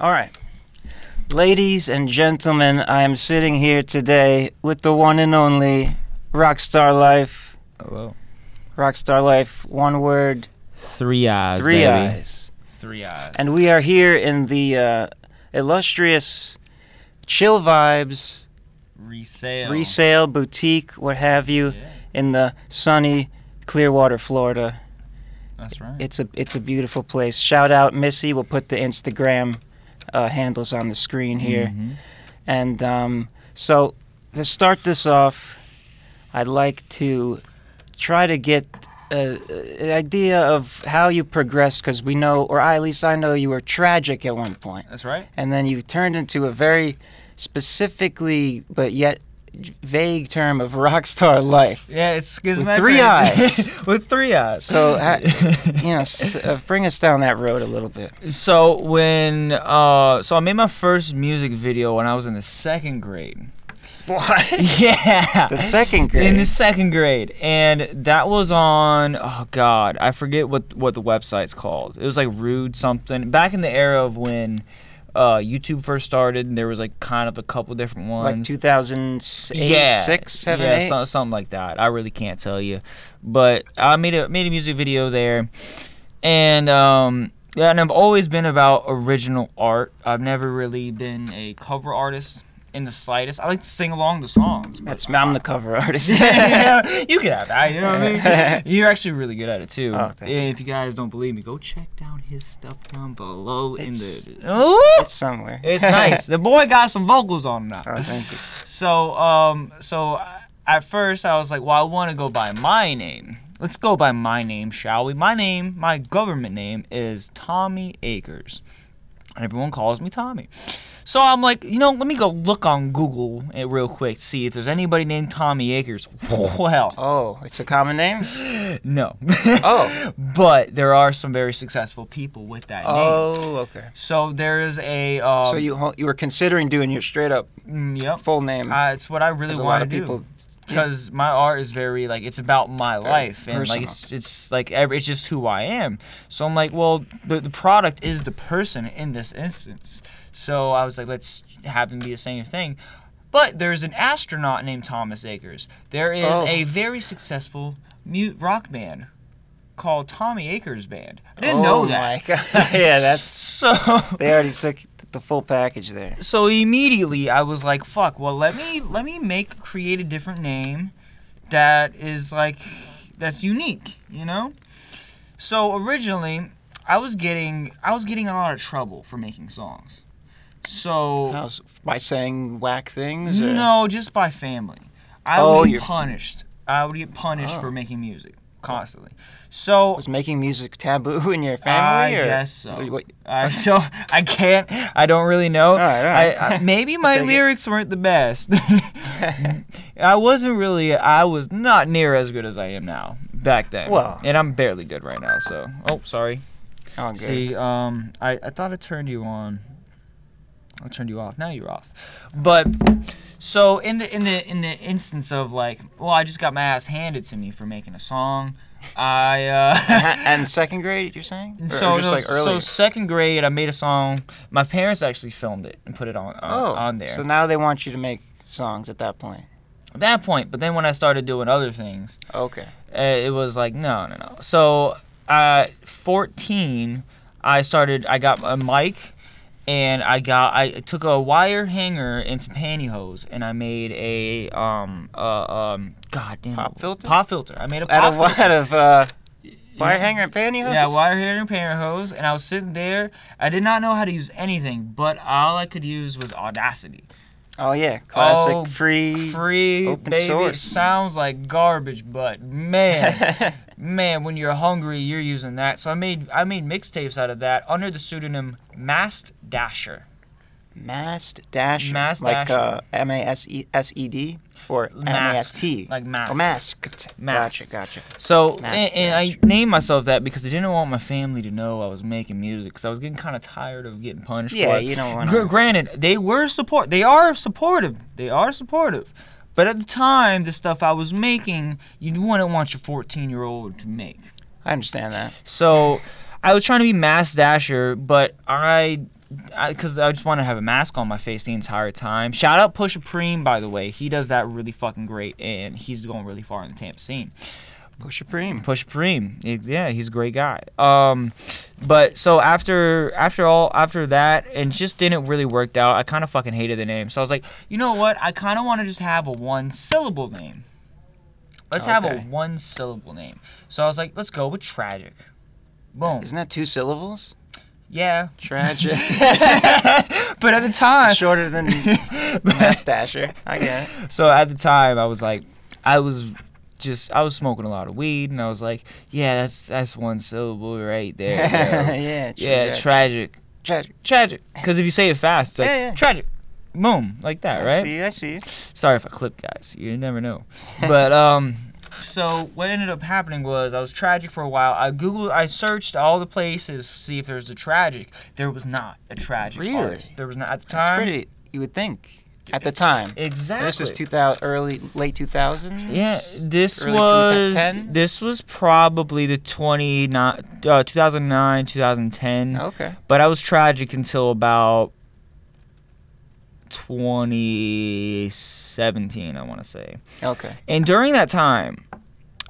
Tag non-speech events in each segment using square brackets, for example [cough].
All right. Ladies and gentlemen, I am sitting here today with the one and only Rockstar Life. Hello. Rockstar Life, one word, Three eyes. three baby. eyes. Three eyes. And we are here in the uh, illustrious Chill Vibes resale. resale boutique, what have you, Yeah, in the sunny Clearwater, Florida. that's right. It's a it's a beautiful place. Shout out Missy. We'll put the Instagram uh, handles on the screen here. Mhm. And um, so to start this off, I'd like to try to get uh, an idea of how you progressed because we know, or I, at least I know, you were tragic at one point, That's right. and then you turned into a very specifically but yet vague term of rock star life. Yeah, it's With three eyes. [laughs] With three eyes. So, ha- you know, s- uh, bring us down that road a little bit. So when uh, so I made my first music video when I was in the second grade. What? [laughs] Yeah. The second grade. In the second grade, and that was on oh god, I forget what what the website's called. It was like Rude something. Back in the era of when uh, YouTube first started, and there was like kind of a couple different ones. like 2008, yeah, 6, 7, yeah, 8? so- something like that. I really can't tell you, but I made a made a music video there, and um, yeah, and I've always been about original art. I've never really been a cover artist in the slightest. I like to sing along the songs. That's I'm the cover [laughs] artist. yeah, you can have that. You know what I mean? [laughs] You're actually really good at it too. Oh, thank you. if you guys don't believe me, go check down his stuff down below It's- in the. Oh, it's somewhere. it's nice. The boy got some vocals on him now. Oh, thank you. [laughs] So, um, so uh, at first I was like, well, I want to go by my name. Let's go by my name, shall we? My name, my government name is Tommy Akers. And everyone calls me Tommy. So I'm like, you know, let me go look on Google real quick, see if there's anybody named Tommy Akers. [laughs] Well, Oh, it's a common name? no. [laughs] Oh. but there are some very successful people with that name. Oh, okay. So there is a. Um, So you you were considering doing your straight up mm, yep. full name. Uh, it's what I really want to do. people. Because my art is very like it's about my Very life and like it's it's like every, it's just who I am. So I'm like, well, the the product is the person in this instance. So I was like, let's have them be the same thing. But there's an astronaut named Thomas Akers. There is Oh. a very successful mute rock band called Tommy Akers Band. I didn't know oh that. My [laughs] God. yeah, that's [laughs] So they already took the full package there. so immediately I was like, "Fuck! Well, let me let me make create a different name that is like that's unique, you know." So originally, I was getting I was getting a lot of trouble for making songs. So by saying whack things? Or? no, just by family. I Oh, would you're- get punished. I would get punished Oh. for making music constantly. So Was making music taboo [laughs] in your I family? or? guess so. What- what- I so I can't. I don't really know. All right, all right. I, I, maybe [laughs] my take it. lyrics weren't the best. [laughs] I wasn't really. I was not near as good as I am now back then. Well. and I'm barely good right now. So, oh, sorry. oh, good. See, um, I I thought I turned you on. I turned you off. Now you're off. But so in the in the in the instance of like, well, I just got my ass handed to me for making a song. I uh. Ha- and second grade, you're saying? Or- So, just no, like so second grade, I made a song. My parents actually filmed it and put it on on, oh, on there. So now they want you to make songs at that point. At that point, but then when I started doing other things, Okay. uh, it was like no, no, no. So at 14, I started. I got a mic, and I got. I took a wire hanger and some pantyhose, and I made a um uh, um god damn Pop filter? Pop filter. I made a pop Out of filter. what? Out of uh, wire hanger and pantyhose? Yeah, wire hanger and pantyhose, and I was sitting there. I did not know how to use anything, but all I could use was Audacity. Oh yeah, classic Oh, free. Free, Open baby. It source. sounds like garbage, but man, [laughs] man, when you're hungry, you're using that. So I made I made mixtapes out of that under the pseudonym Mast Dasher. Mast Dasher. Mast like uh, M A S E S E D or M A S T. like masked. Oh, masked. Masked. Gotcha, gotcha. So Mast and, and I named myself that because I didn't want my family to know I was making music because I was getting kind of tired of getting punished. Yeah, for it. you don't want Gr- to. granted, they were support. They are supportive. They are supportive. But at the time, the stuff I was making, you wouldn't want your 14 year old to make. I understand that. So I was trying to be Mass Dasher, but I because I, just want to have a mask on my face the entire time. Shout out Pusha Preem, by the way. He does that really fucking great, and he's going really far in the Tampa scene. Push Supreme. Push Preem, yeah, he's a great guy. Um, but so after after all after that, and just didn't really worked out. I kind of fucking hated the name, so I was like, you know what? I kind of want to just have a one syllable name. Let's have a one syllable name. So I was like, let's go with tragic. Boom. Isn't that two syllables? Yeah. Tragic. [laughs] But at the time, Shorter than [laughs] Mustacher. I get it. so at the time I was like, I was just I was smoking a lot of weed, and I was like, yeah, that's that's one syllable right there. [laughs] yeah. yeah, tragic, tragic. tragic. Because if you say it fast, it's like Yeah, yeah. tragic. Boom, like that, I right? see. I see. Sorry if I clip guys. You never know. But um so what ended up happening was I was tragic for a while. I googled I searched all the places to see if there was a tragic. There was not a tragic Really? artist. There was not at the That's time. pretty. You would think at the time. Exactly. This is 2000, early, late 2000s. Yeah, this was 2010s? this was probably the 20 not, uh, 2009 2010. Okay. But I was tragic until about 2017, I want to say. Okay. And during that time,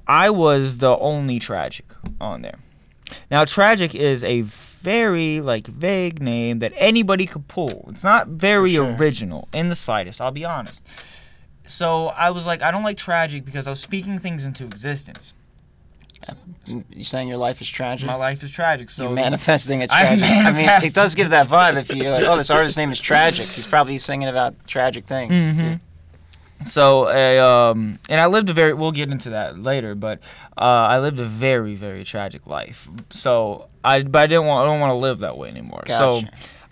I was the only tragic on there. Now, tragic is a very like vague name that anybody could pull. It's not very sure. original in the slightest. I'll be honest. So I was like, I don't like tragic because I was speaking things into existence. You saying your life is tragic? My life is tragic. So You're manifesting a [laughs] I'm tragic. I mean, it does give that vibe. If you're like, oh, this artist's name is tragic, he's probably singing about tragic things. Mhm. So, I, um, and I lived a very. We'll get into that later, but uh, I lived a very, very tragic life. So I, but I didn't want. I don't want to live that way anymore. So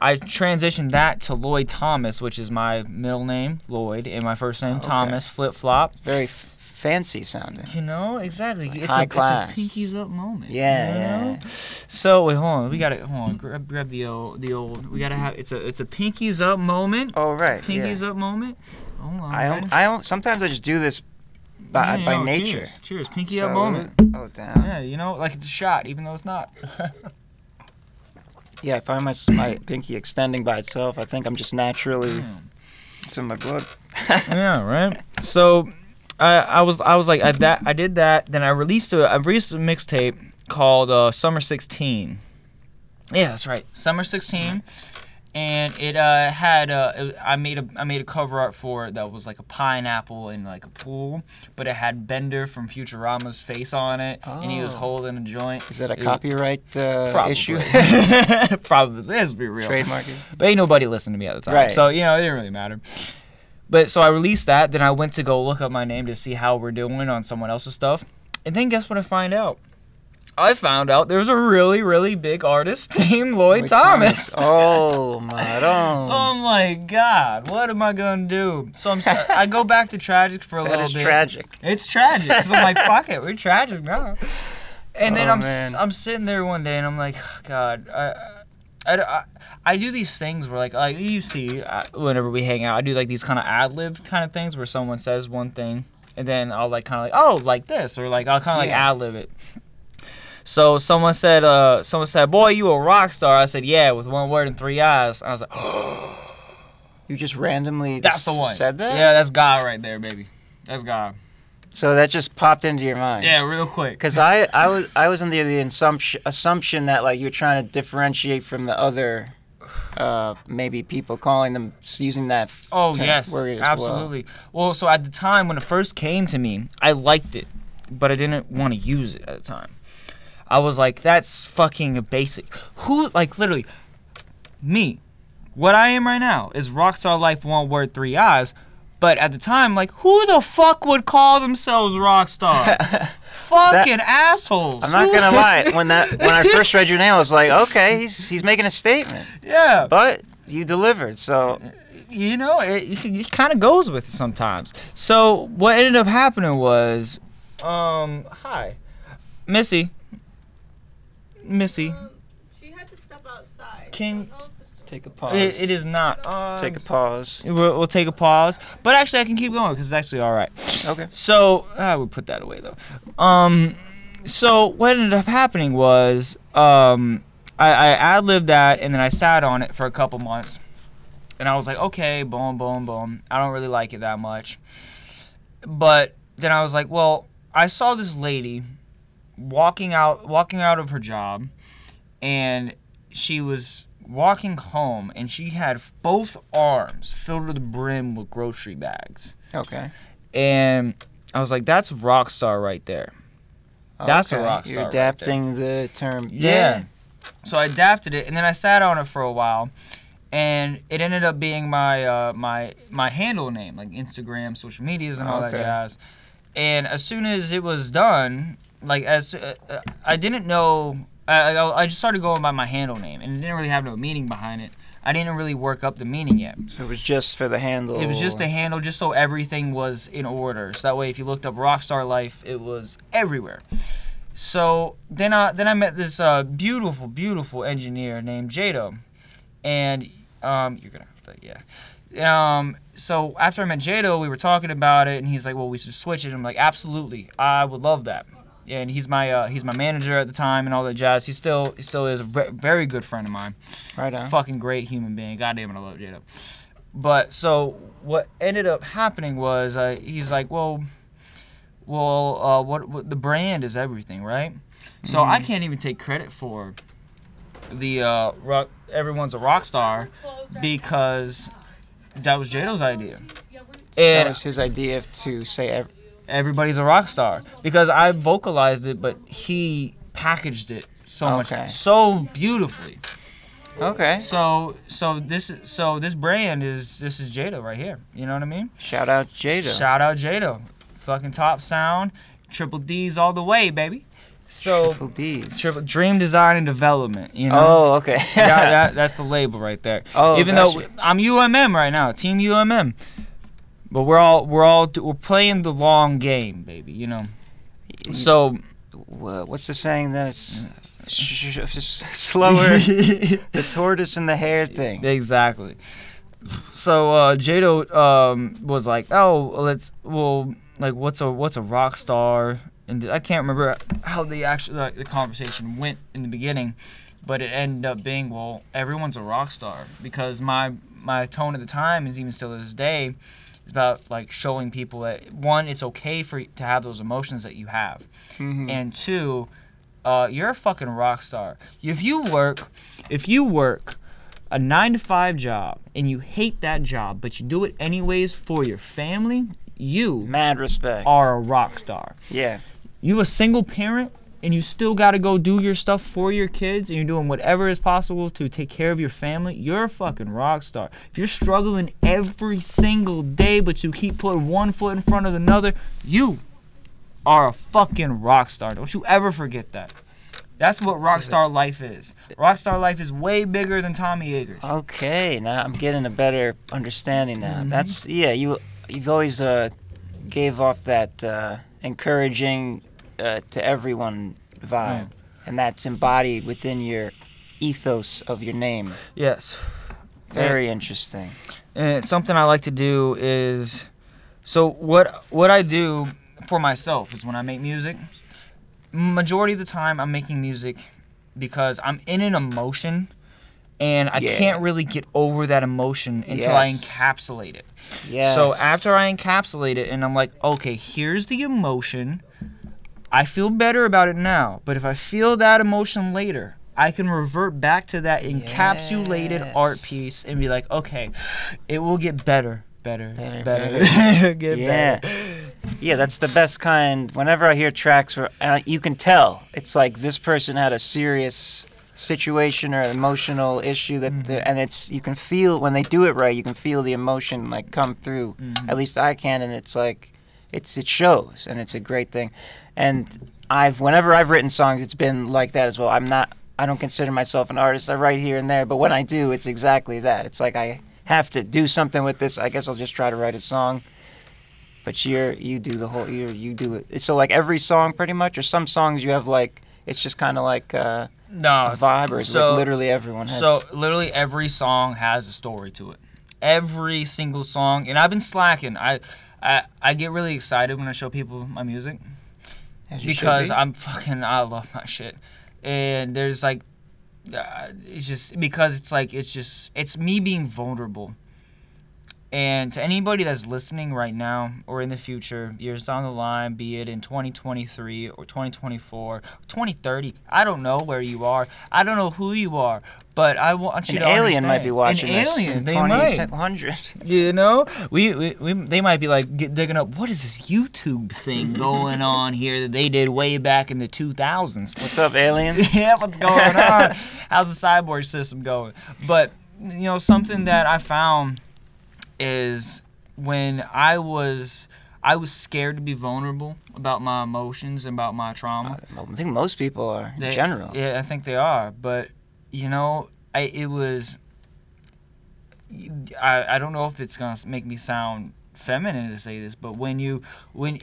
I transitioned that to Lloyd Thomas, which is my middle name, Lloyd, and my first name Okay. Thomas. Flip flop. Very f- fancy sounding. You know exactly. It's, high a, class. it's a pinkies up moment. Yeah, you yeah. So wait, hold on. We gotta hold on. Grab, grab the old, the old. We gotta have. It's a, it's a pinkies up moment. Oh right. Pinkies yeah. up moment. Oh, hold on. I don't, I don't. Sometimes I just do this by, Yeah, by no, nature. Cheers. cheers. Pinky So, up moment. Oh damn. Yeah, you know, like it's a shot, even though it's not. [laughs] Yeah, I find my my pinky extending by itself. I think I'm just naturally. Damn. It's in my blood. [laughs] yeah, right. So, I I was I was like I that I did that. Then I released a I released a mixtape called uh, Summer 16. Yeah, that's right. Summer 16. And it uh, had uh, it- I made a I made a cover art for it that was like a pineapple in like a pool, but it had Bender from Futurama's face on it, and he was Oh. holding a joint. Is that a It- copyright uh, Probably. issue? [laughs] Probably. Let's be real. Trademark? But ain't nobody listened to me at the time. Right. So, you know, it didn't really matter. But so I released that. Then I went to go look up my name to see how we're doing on someone else's stuff. And then guess what I find out? I found out there's a really, really big artist [laughs] named Lloyd, Lloyd Thomas. Oh my god! [laughs] So I'm like, God, what am I gonna do? So I'm, I go back to tragic for a [laughs] That little is bit. tragic. It's tragic I'm like, fuck it, we're tragic now. And then Oh, I'm man. I'm sitting there one day and I'm like, God, I, I, I, I do these things where like like you see uh, whenever we hang out, I do like these kind of ad lib kind of things where someone says one thing and then I'll like kind of like oh like this or like I'll kind of like Yeah. ad lib it. So someone said, uh, someone said, "Boy, you a rock star." I said, "Yeah," with one word and three eyes. I was like, oh [gasps] You just randomly "That's just the one." said that? Yeah, that's God right there, baby. That's God. So that just popped into your mind. Yeah, real quick. Because I, I was I was under the assumption assumption that like you're trying to differentiate from the other, uh, maybe people calling them using that. Oh term- yes, word as well. absolutely. Well. so at the time when it first came to me, I liked it, but I didn't want to use it at the time. I was like, "That's fucking basic." Who like literally me? What I am right now is rockstar life, one word, three eyes. But at the time, like, who the fuck would call themselves rockstar? [laughs] Fucking assholes. I'm not gonna lie. When that when I first read your name, I was like, okay, he's he's making a statement, yeah. but you delivered. So you know, it, it kind of goes with it sometimes. So what ended up happening was, um, hi, Missy. Missy, Um, she had to step outside. Can- I don't know if this- take a pause. it, it is not. Uh, Take a pause. We'll, we'll take a pause, but actually I can keep going because it's actually all right. Okay. So I would put that away though. Um, so what ended up happening was, um, I, I ad libbed that, and then I sat on it for a couple months, and I was like, okay, boom, boom, boom. I don't really like it that much, but then I was like, well, I saw this lady walking out, walking out of her job, and she was walking home, and she had both arms filled to the brim with grocery bags, Okay. and I was like, that's rock star right there. That's a Okay, rock You're star right there. adapting the term. Yeah. So I adapted it, and then I sat on it for a while, and it ended up being my uh, my my handle name, like Instagram, social medias, and all that Okay. jazz. And as soon as it was done, like as uh, uh, I didn't know, I, I I just started going by my handle name, and it didn't really have no meaning behind it. I didn't really work up the meaning yet. So it was just for the handle. It was just the handle, just so everything was in order. So that way, if you looked up Rockstar Life, it was everywhere. So then, I then I met this uh, beautiful, beautiful engineer named Jado, and um, you're gonna have to, yeah. Um, so after I met Jado, we were talking about it, and he's like, "Well, we should switch it." And I'm like, "Absolutely, I would love that." And he's my uh, he's my manager at the time and all that jazz. He still he still is a ve- very good friend of mine right on. fucking great human being. God damn it, I love Jado. But so what ended up happening was uh, he's like, well, well, uh, what, what the brand is everything, right? So I can't even take credit for the uh, rock. Everyone's a rock star because that was Jado's idea, That and was his idea to say ev- everybody's a rock star because I vocalized it, but he packaged it so Okay. much so beautifully. Okay. So so this so this brand is this is Jado right here. You know what I mean? Shout out Jada. Shout out Jado, fucking top sound, triple D's all the way, baby. So Triple D's. triple dream design and development. You know. Oh, okay. that, that, [laughs] that's the label right there. Oh, Even gotcha. though I'm UMM right now, Team UMM, but we're all we're all we're playing the long game, baby. You know. So what's the saying that it's sh- sh- sh- slower? [laughs] the tortoise and the hare thing. Exactly. So uh, Jado um, was like, "Oh, let's well, like, what's a what's a rock star?" And I can't remember how the actual like, the conversation went in the beginning, but it ended up being, "Well, everyone's a rock star," because my my tone at the time is even still to this day is about like showing people that one, it's okay for to have those emotions that you have, Mhm. and two, uh, you're a fucking rock star. If you work, if you work a nine to five job and you hate that job, but you do it anyways for your family, you Mad respect. are a rock star. Yeah. You a single parent and you still got to go do your stuff for your kids and you're doing whatever is possible to take care of your family, you're a fucking rock star. If you're struggling every single day but you keep putting one foot in front of another, you are a fucking rock star. Don't you ever forget that. That's what rock star life is. Rock star life is way bigger than Tommy Akers. Okay, now I'm getting a better understanding now. Mm-hmm. That's yeah. You you've always uh, gave off that uh, encouraging uh, to everyone vibe, and that's embodied within your ethos of your name. Yes. Very interesting. And something I like to do is so what what I do for myself is when I make music, majority of the time I'm making music because I'm in an emotion and I Yeah. can't really get over that emotion until I encapsulate it. Yeah. So after I encapsulate it and I'm like, okay, here's the emotion. I feel better about it now, but if I feel that emotion later, I can revert back to that encapsulated art piece and be like, okay, it will get better, better, Better, better, better. [laughs] get Yeah. better. Yeah, that's the best kind. Whenever I hear tracks where uh, you can tell it's like this person had a serious situation or an emotional issue that, Mm-hmm. and it's you can feel when they do it right. You can feel the emotion like come through. Mm-hmm. At least I can, and it's like it's it shows, and it's a great thing. And I've whenever I've written songs, it's been like that as well. I'm not. I don't consider myself an artist. I write here and there, but when I do, it's exactly that. It's like I have to do something with this. I guess I'll just try to write a song but you're you do the whole you you do it so like every song pretty much or some songs you have like it's just kind of like uh, No, a vibe or so like literally everyone has So literally every song has a story to it. Every single song, and I've been slacking. I, I, I get really excited when I show people my music as you should because be. I'm fucking I love my shit. And there's like uh, it's just because it's like it's just it's me being vulnerable and to anybody that's listening right now or in the future years down the line be it in 2023 or 2024 2030 i don't know where you are i don't know who you are but i want you An to alien might be watching An this alien, in they might. 2100. You know, we, we, we they might be like digging up. What is this YouTube thing [laughs] going on here that they did way back in the 2000s? What's up, aliens? [laughs] yeah, what's going on? [laughs] How's the cyborg system going? But you know, something that I found is when I was I was scared to be vulnerable about my emotions and about my trauma. Uh, I think most people are in They- general. Yeah, I think they are. But you know, I it was. I I don't know if it's gonna make me sound feminine to say this, but when you when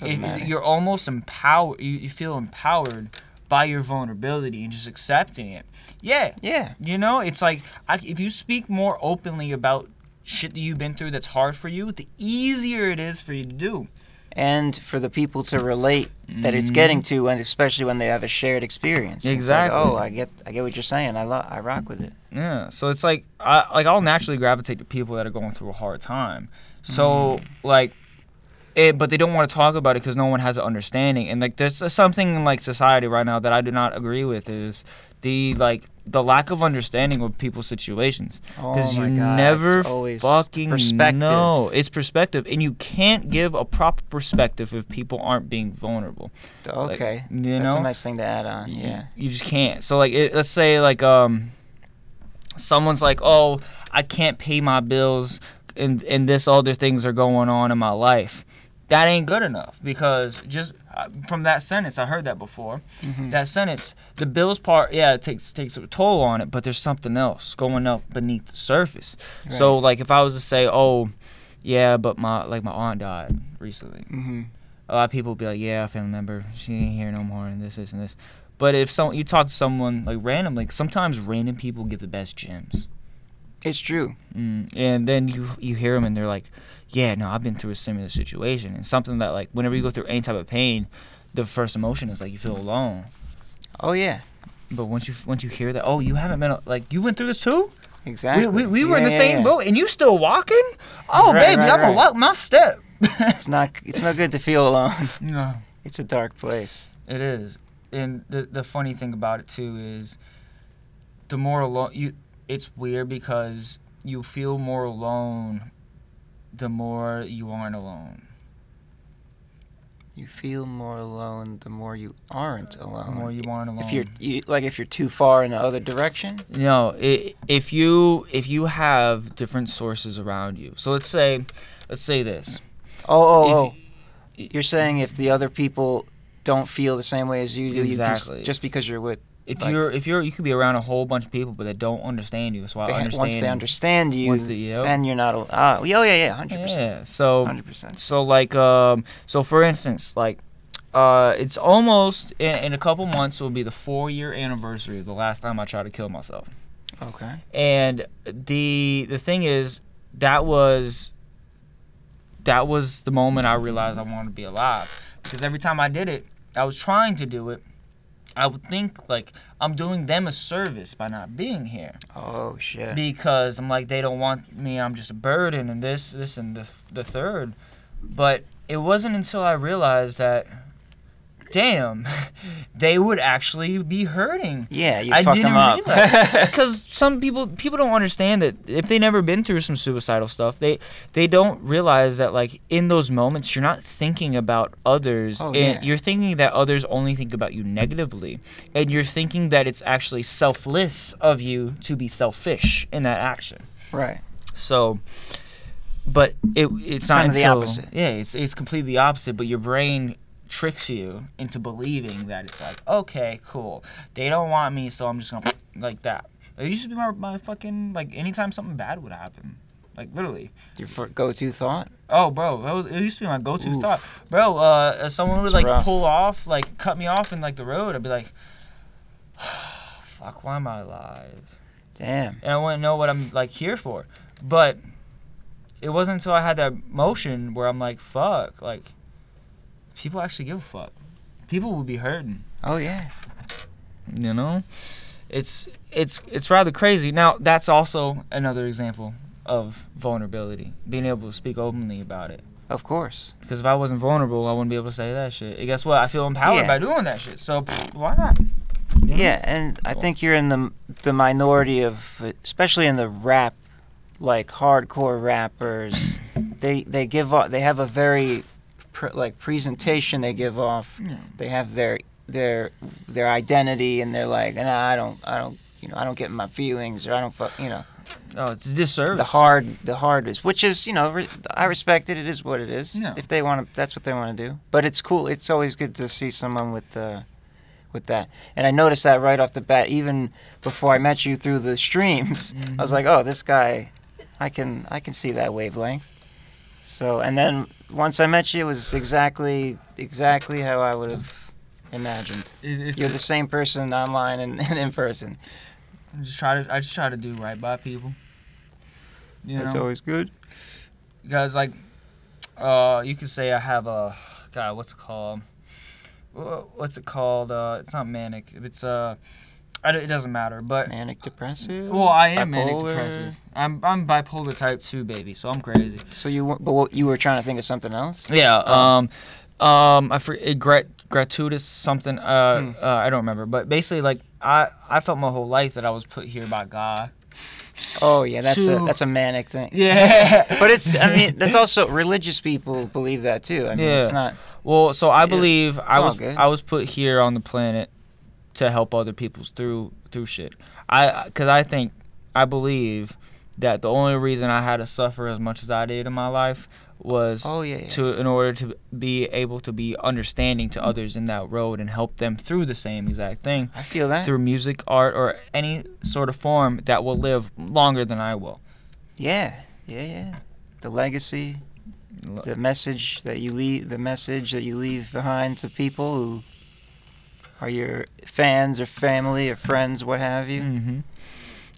you're almost empowered, you, you feel empowered by your vulnerability and just accepting it. Yeah, Yeah. you know, it's like I, if you speak more openly about shit that you've been through that's hard for you, the easier it is for you to do. And for the people to relate that it's getting to, and especially when they have a shared experience. It's like, Exactly. oh, I get, I get what you're saying. I lo- I rock with it. Yeah, so it's like I like I'll naturally gravitate to people that are going through a hard time. So mm. like, it, but they don't want to talk about it because no one has an understanding. And like, there's something in like society right now that I do not agree with is the like the lack of understanding of people's situations Oh because my you God, never it's always fucking perspective. know. It's perspective, and you can't give a proper perspective if people aren't being vulnerable. Okay, you that's know? a nice thing to add on. you- Yeah. you just can't so like it, let's say like um someone's like oh i can't pay my bills and and this other things are going on in my life that ain't good enough because just from that sentence i heard that before Mhm. that sentence the bills part yeah it takes takes a toll on it but there's something else going up beneath the surface so like if i was to say oh yeah but my like my aunt died recently hmm a lot of people will be like, "Yeah, family member, she ain't here no more, and this, this, and this." But if some you talk to someone like random, like sometimes random people give the best gems, It's true. mm, and then you you hear them and they're like, "Yeah, no, I've been through a similar situation," and something that like whenever you go through any type of pain, the first emotion is like you feel alone. Oh yeah, But once you once you hear that, oh, you haven't been like you went through this too. exactly. We, we, we were in the yeah, same yeah. boat, and you still walking. Oh, Right, baby, right, I'm gonna right. walk my step. It's not. It's no good to feel alone. [laughs] no. It's a dark place. It is, and the the funny thing about it too is, the more alone you, it's weird because you feel more alone, the more you aren't alone. You feel more alone the more you aren't alone. The more you aren't alone. if you're you, like if you're too far in the other direction. no, i if you if you have different sources around you. So let's say, let's say this. Oh oh If oh. You're saying if the other people don't feel the same way as you do, you Exactly. just because you're with If Like- you're if you're you could be around a whole bunch of people, but they don't understand you. So I understand. once they understand you, Once they- yep. then you're not. Ah, oh yeah, yeah, hundred percent, Yeah. So hundred percent. So like um so for instance like uh it's almost in, in a couple months will be the four year anniversary of the last time I tried to kill myself. Okay. And the the thing is that was that was the moment I realized I wanted to be alive because every time I did it I was trying to do it I would think like I'm doing them a service by not being here Oh shit. because I'm like they don't want me. I'm just a burden and this, this, and the the third. But it wasn't until I realized that, damn, [laughs] they would actually be hurting. yeah, you I fuck didn't them up. [laughs] Because some people people don't understand that if they never been through some suicidal stuff, they they don't realize that like in those moments you're not thinking about others, Oh, and yeah. you're thinking that others only think about you negatively, and you're thinking that it's actually selfless of you to be selfish in that action. right. So, but it it's not Kinda the opposite. yeah, it's it's completely the opposite. But your brain tricks you into believing that it's like okay, cool. They don't want me, so I'm just gonna like that. It used to be my, my fucking like anytime something bad would happen, like literally. Your go-to thought. Oh, bro, it used to be my go-to Oof. thought, bro. Uh, someone would like rough. pull off, like cut me off in like the road, I'd be like, oh, [sighs] fuck, why am I alive? Damn. and I wouldn't know what I'm like here for. But it wasn't until I had that motion where I'm like, fuck, like people actually give a fuck. People will be hurting, Oh yeah. you know. It's it's it's rather crazy. Now that's also another example of vulnerability, being able to speak openly about it. Of course. Because if I wasn't vulnerable, I wouldn't be able to say that shit. And guess what? I feel empowered Yeah. by doing that shit. So pff, why not? Yeah, and I think you're in the the minority of, especially in the rap, like hardcore rappers. They they give off. They have a very, pr- like presentation they give off. Yeah. They have their their their identity, and they're like, nah, I don't I don't you know I don't get in my feelings, or I don't fuck you know Oh, it's a disservice. the hard the hard is which is you know re- I respect it. It is what it is. Yeah. If they want to, that's what they want to do. But it's cool. It's always good to see someone with uh, with that. And I noticed that right off the bat, even before I met you through the streams. [laughs] I was like, oh, this guy, I can I can see that wavelength. So and then once I met you, it was exactly exactly how I would have imagined. It- it's You're the same person online and, [laughs] and in person. I just try to I just try to do right by people. You know, always good. because like, uh, you could say I have a God. What's it called? What's it called? Uh, it's not manic. It's uh, I don't- it doesn't matter. But Manic depressive. well, I am manic depressive. I'm I'm bipolar type two, baby. So I'm crazy. So you were, but what, you were trying to think of something else? Yeah. Oh. Um, um, I forget grat gratuitous something. Uh, Hmm. uh, I don't remember. But basically, like I I felt my whole life that I was put here by God. Oh yeah, that's a that's a manic thing. Yeah. [laughs] But it's I mean that's [laughs] also religious people believe that too. I mean Yeah. it's not Well, so I Yeah, believe I was good. I was put here on the planet to help other people's through through shit. I because I think I believe that the only reason I had to suffer as much as I did in my life was oh yeah, yeah. to in order to be able to be understanding to others in that road and help them through the same exact thing I feel that. through music, art, or any sort of form that will live longer than I will. Yeah, yeah, yeah. The legacy, the message that you leave, the message that you leave behind to people who are your fans or family or friends, what have you. hmm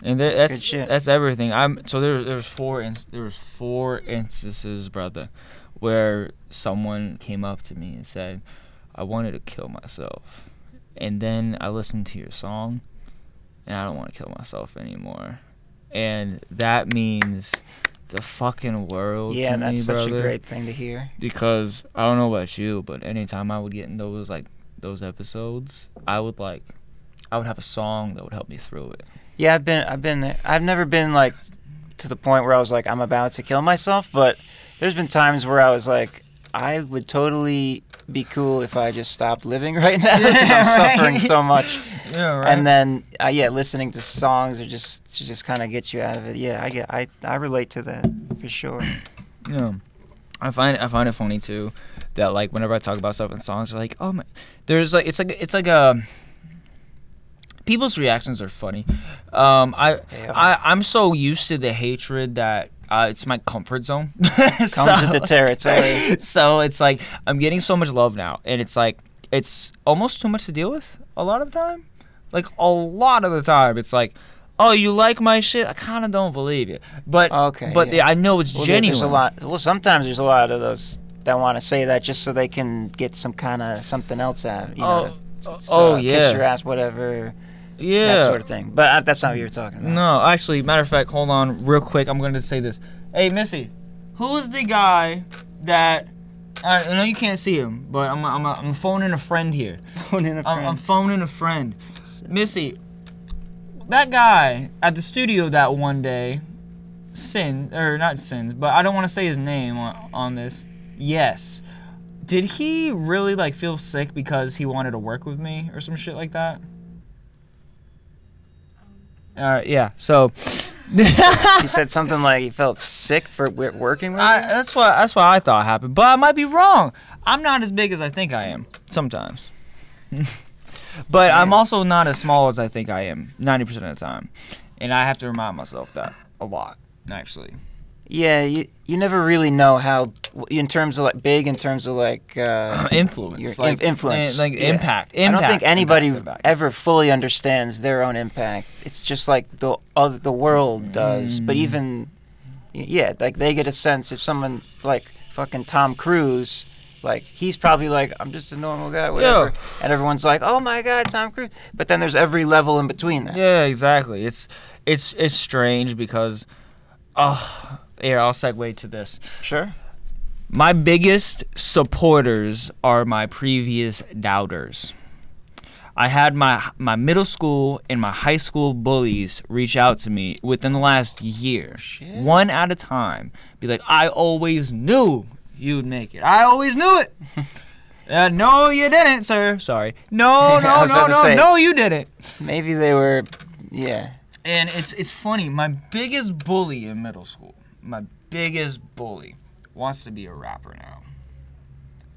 And th- That's that's good shit. that's everything. I'm so there. There's four. There was four instances, brother, where someone came up to me and said, "I wanted to kill myself," and then I listened to your song, and I don't want to kill myself anymore, and that means the fucking world. Yeah, that's me, such brother a great thing to hear. because I don't know about you, but anytime I would get in those like those episodes, I would like I would have a song that would help me through it. Yeah, I've been I've been there. I've never been like to the point where I was like I'm about to kill myself, but there's been times where I was like I would totally be cool if I just stopped living [laughs] right now because I'm [laughs] suffering so much. [laughs] Yeah, right. And then uh, yeah, listening to songs or just to just kind of get you out of it. Yeah, I get I I relate to that for sure. Yeah. I find I find it funny too that like whenever I talk about stuff in songs, they're like, oh my, there's like it's like it's like a people's reactions are funny. Um, I. I I'm so used to the hatred that. Uh, it's my comfort zone. [laughs] Comes with the territory. [laughs] so it's like I'm getting so much love now, and it's like it's almost too much to deal with a lot of the time. Like a lot of the time, it's like, oh, you like my shit? I kind of don't believe you, but Okay, but yeah. the- I know it's Well, genuine. there's a lot. Well, sometimes there's a lot of those that want to say that just so they can get some kind of something else out. You know, Oh, oh, uh, yeah. kiss your ass, whatever. Yeah. that sort of thing. But uh, that's not what you're talking about. No, actually, matter of fact, hold on, real quick. I'm going to say this. Hey, Missy, who is the guy that? I know you can't see him, but I'm I'm I'm phoning a friend here. [laughs] Phone in a I'm, I'm phoning a friend. Missy, that guy at the studio that one day, sin or not sins, but I don't want to say his name on, on this. Yes, did he really like feel sick because he wanted to work with me or some shit like that? Um. All right, yeah. So. he said something like he felt sick for w- working with. I, that's what that's what I thought happened, but I might be wrong. I'm not as big as I think I am sometimes, [laughs] but I'm also not as small as I think I am 90% of the time, and I have to remind myself that a lot, actually. Yeah, you you never really know how in terms of like big in terms of like uh, [clears throat] influence, like in- influence, eh, like yeah. impact, I don't think anybody impact, impact. ever fully understands their own impact. It's just like the other, the world does. But Mm. even yeah, like they get a sense if someone like fucking Tom Cruise Like he's probably like, I'm just a normal guy, whatever. And everyone's like, Oh my God, Tom Cruise. But then there's every level in between that. Yeah, exactly. It's it's it's strange because, oh, here I'll segue to this. Sure. My biggest supporters are my previous doubters. I had my my middle school and my high school bullies reach out to me within the last year, Shit. one at a time. Be like, I always knew you'd make it. I always knew it. [laughs] uh, no, you didn't, sir. Sorry. No, [laughs] no, no, no, say. no, you didn't. Maybe they were, yeah. And it's it's funny. My biggest bully in middle school, my biggest bully, wants to be a rapper now.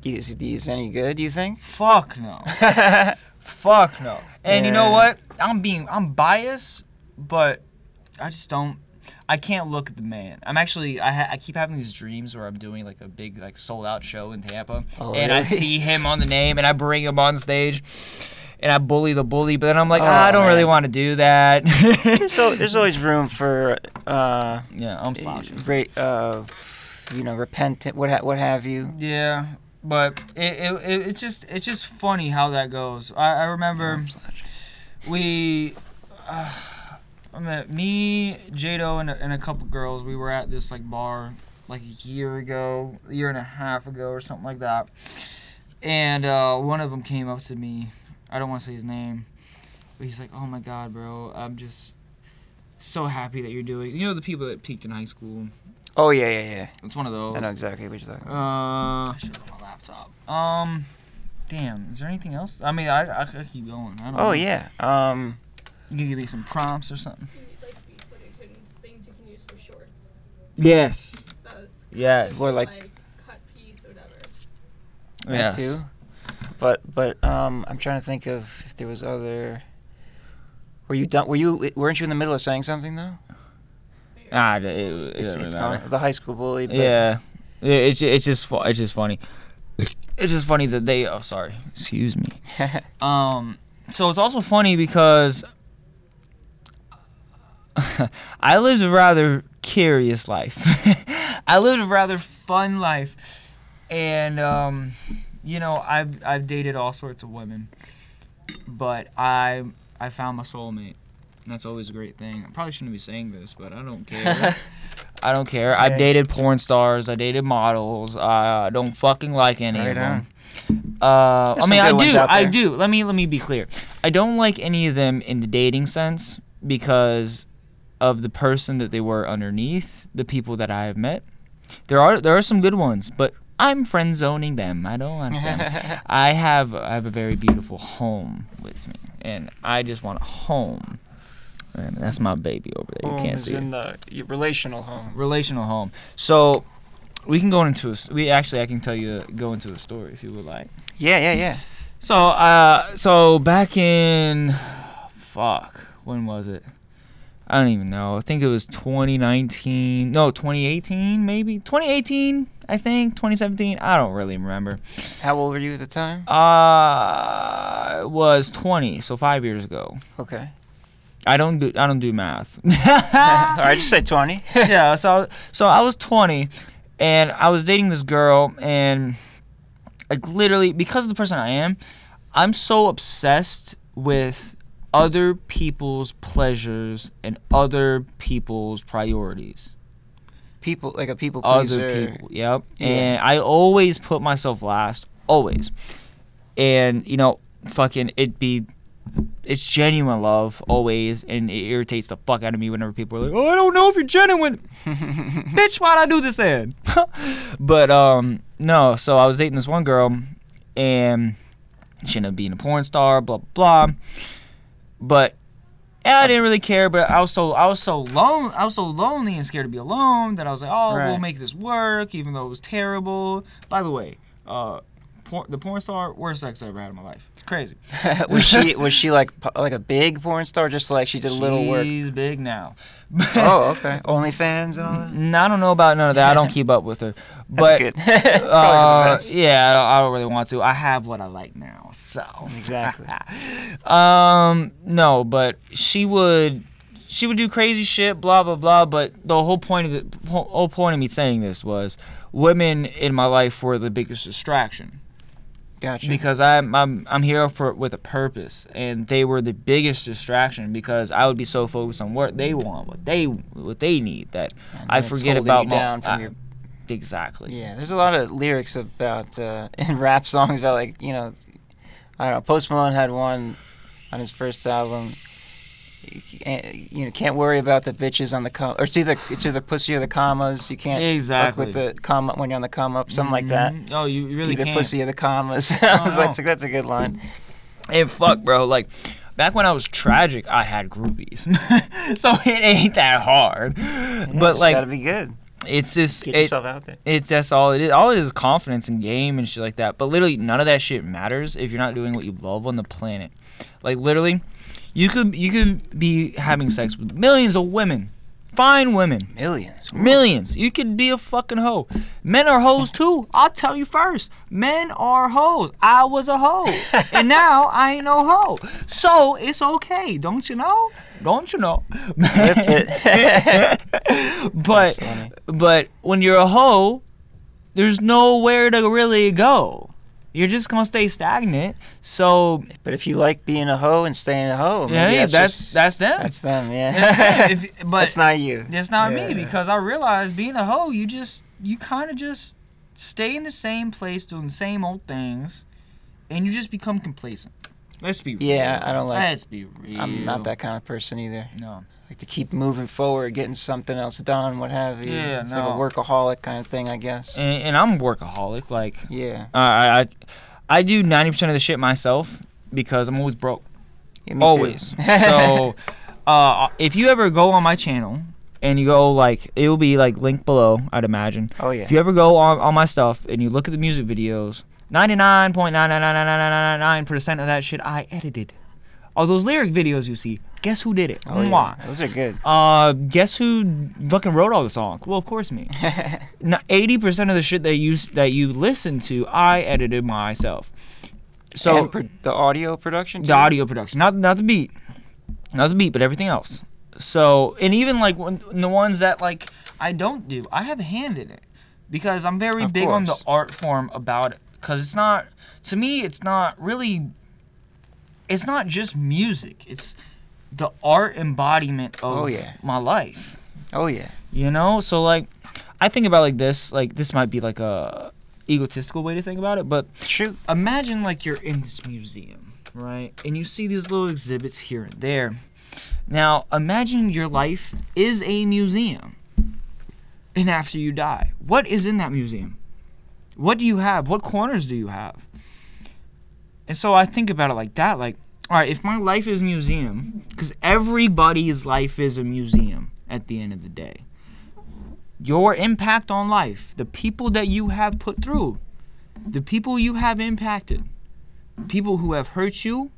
Is is any good? You think? Fuck no. [laughs] Fuck no. And you know what? I'm being I'm biased, but I just don't. I can't look at the man. I'm actually I, ha- I keep having these dreams where I'm doing like a big like sold out show in Tampa, Oh, and I see him on the name, and I bring him on stage, and I bully the bully. But then I'm like, Oh, ah, I don't really want to do that. [laughs] so there's always room for, uh, yeah, I'm slouching. re- uh, you know, repentant, what ha- what have you. Yeah, but it, it, it it's just it's just funny how that goes. I, I remember we, uh, I mean, me, Jado, and a, and a couple girls. We were at this like bar like a year ago, a year and a half ago, or something like that. And uh, one of them came up to me. I don't want to say his name, but he's like, "Oh my God, bro, I'm just so happy that you're doing." You know the people that peaked in high school. Oh yeah, yeah, yeah. It's one of those. I know exactly what you're talking about. Uh, I should have my laptop. Um, damn. Is there anything else? I mean, I I could keep going. I don't know. Oh yeah. Um, You can give me some prompts or something. Like footage and things you can use for shorts. Yes. Yes. Or like- cut piece or whatever. that Yes. too. But but um, I'm trying to think of if there was other. Were you done? Were you? Weren't you in the middle of saying something though? Ah, it, it, it It's, it's gone. The high school bully. But Yeah. It, it's it's just it's just funny. It's just funny that they. Oh, sorry. Excuse me. [laughs] Um, so it's also funny because [laughs] I lived a rather curious life. [laughs] I lived a rather fun life, and um, you know, I've I've dated all sorts of women, but I I found my soulmate. And that's always a great thing. I probably shouldn't be saying this, but I don't care. [laughs] I don't care. I've dated porn stars. I dated models. I don't fucking like any Right of them. Uh, I mean, I do. I do. Let me let me be clear. I don't like any of them in the dating sense because of the person that they were underneath, the people that I have met. There are there are some good ones, but I'm friend zoning them. I don't want them. [laughs] I have I have a very beautiful home with me, and I just want a home. And that's my baby over there. You Home can't is see it in the relational home. relational home. So we can go into a, we actually I can tell you go into a story if you would like. Yeah, yeah, yeah. So uh so back in fuck when was it? I don't even know. I think it was 2019. No, 2018 maybe. 2018, I think. 2017. I don't really remember. How old were you at the time? Uh it was 20, so 5 years ago. Okay. I don't do I don't do math. [laughs] All right, just say twenty. [laughs] yeah, so so I was 20 and I was dating this girl and like literally because of the person I am, I'm so obsessed with other people's pleasures and other people's priorities. people like a people Other people, yep. Yeah. And I always put myself last, always. And you know, fucking it be it's genuine love always and it irritates the fuck out of me whenever people are like, "Oh, I don't know if you're genuine." [laughs] bitch, why'd I do this then? [laughs] but um, no. So I was dating this one girl, and she ended up being a porn star. Blah blah. blah. But yeah, I didn't really care. But I was so I was so lone. I was so lonely and scared to be alone that I was like, oh, we'll make this work, even though it was terrible. By the way, uh, por- the porn star worst sex I ever had in my life. It's crazy. [laughs] was she was she like like a big porn star? Just like she did a little work. She's big now. [laughs] Oh, okay. OnlyFans and all that. Mm, I don't know about none of that. I don't keep up with her. [laughs] That's good. Uh, yeah, I don't, I don't really want to. I have what I like now, so Exactly. um, no, but she would, she would do crazy shit, blah blah blah. But the whole point of the whole point of me saying this was women in my life were the biggest distraction Gotcha. because I'm I'm I'm here for with a purpose, and they were the biggest distraction because I would be so focused on what they want, what they what they need that And I forget about you my- down from I- your exactly. Yeah, there's a lot of lyrics about uh, [laughs] in rap songs about like you know, I don't know. Post Malone had one on his first album. You can't, know, can't worry about the bitches on the com, or it's either it's either pussy or the commas. You can't Exactly. fuck with the comma when you're on the come up, something like that. Mhm. Oh, you really either can't. pussy or the commas. [laughs] I was Oh, like, that's a good line. And fuck, bro. Like, back when I was tragic, I had groupies, [laughs] so it ain't that hard. Yeah, but like, gotta be good. it's just Get it, yourself out there. it's that's all it is. All it is confidence and game and shit like that. But literally, none of that shit matters if you're not doing what you love on the planet. Like literally, you could you could be having sex with millions of women, fine women, Millions. millions. You could be a fucking hoe. Men are hoes too. I'll tell you first. Men are hoes. I was a hoe, [laughs] and now I ain't no hoe. So it's okay. Don't you know? Don't you know? [laughs] But funny. but when you're a hoe, there's nowhere to really go. You're just gonna stay stagnant. So But if you like being a hoe and staying a hoe, maybe Yeah, that's that's- just- that's them. That's them. Yeah. [laughs] if, but that's not you. That's not Yeah. me because I realized being a hoe, you just you kind of just stay in the same place doing the same old things, and you just become complacent. Let's be real. Yeah, I don't like- Let's be real. I'm not that kind of person either. No. Like to keep moving forward, getting something else done, what have you. Yeah, it's no. like a workaholic kind of thing, I guess. And, and I'm workaholic. Like yeah, uh, I I I do ninety percent of the shit myself because I'm always broke. yeah me too. always. so, [laughs] uh, if you ever go on my channel and you go like, it will be like linked below, I'd imagine. oh yeah, If you ever go on, on my stuff and you look at the music videos, 99.99999% of that shit I edited. All those lyric videos you see, guess who did it? oh, yeah. Those are good. Uh, guess who fucking wrote all the songs? Well, of course me. [laughs] Eighty percent of the shit that you that you listen to, I edited myself. So pro- the audio production, the audio production, not not the beat, not the beat, but everything else. So and even like when, the ones that like I don't do, I have a hand in it because I'm very Of big on the art form about it. Because it's not to me, it's not really. It's not just music. It's the art embodiment of Oh, yeah. my life. Oh yeah, You know, so like, I think about like this. Like this might be like a egotistical way to think about it, but shoot. imagine like you're in this museum, right? And you see these little exhibits here and there. Now, imagine your life is a museum. And after you die, what is in that museum? What do you have? What corners do you have? And so I think about it like that like, all right, if my life is a museum, because everybody's life is a museum at the end of the day. Your impact on life, the people that you have put through, the people you have impacted, people who have hurt you,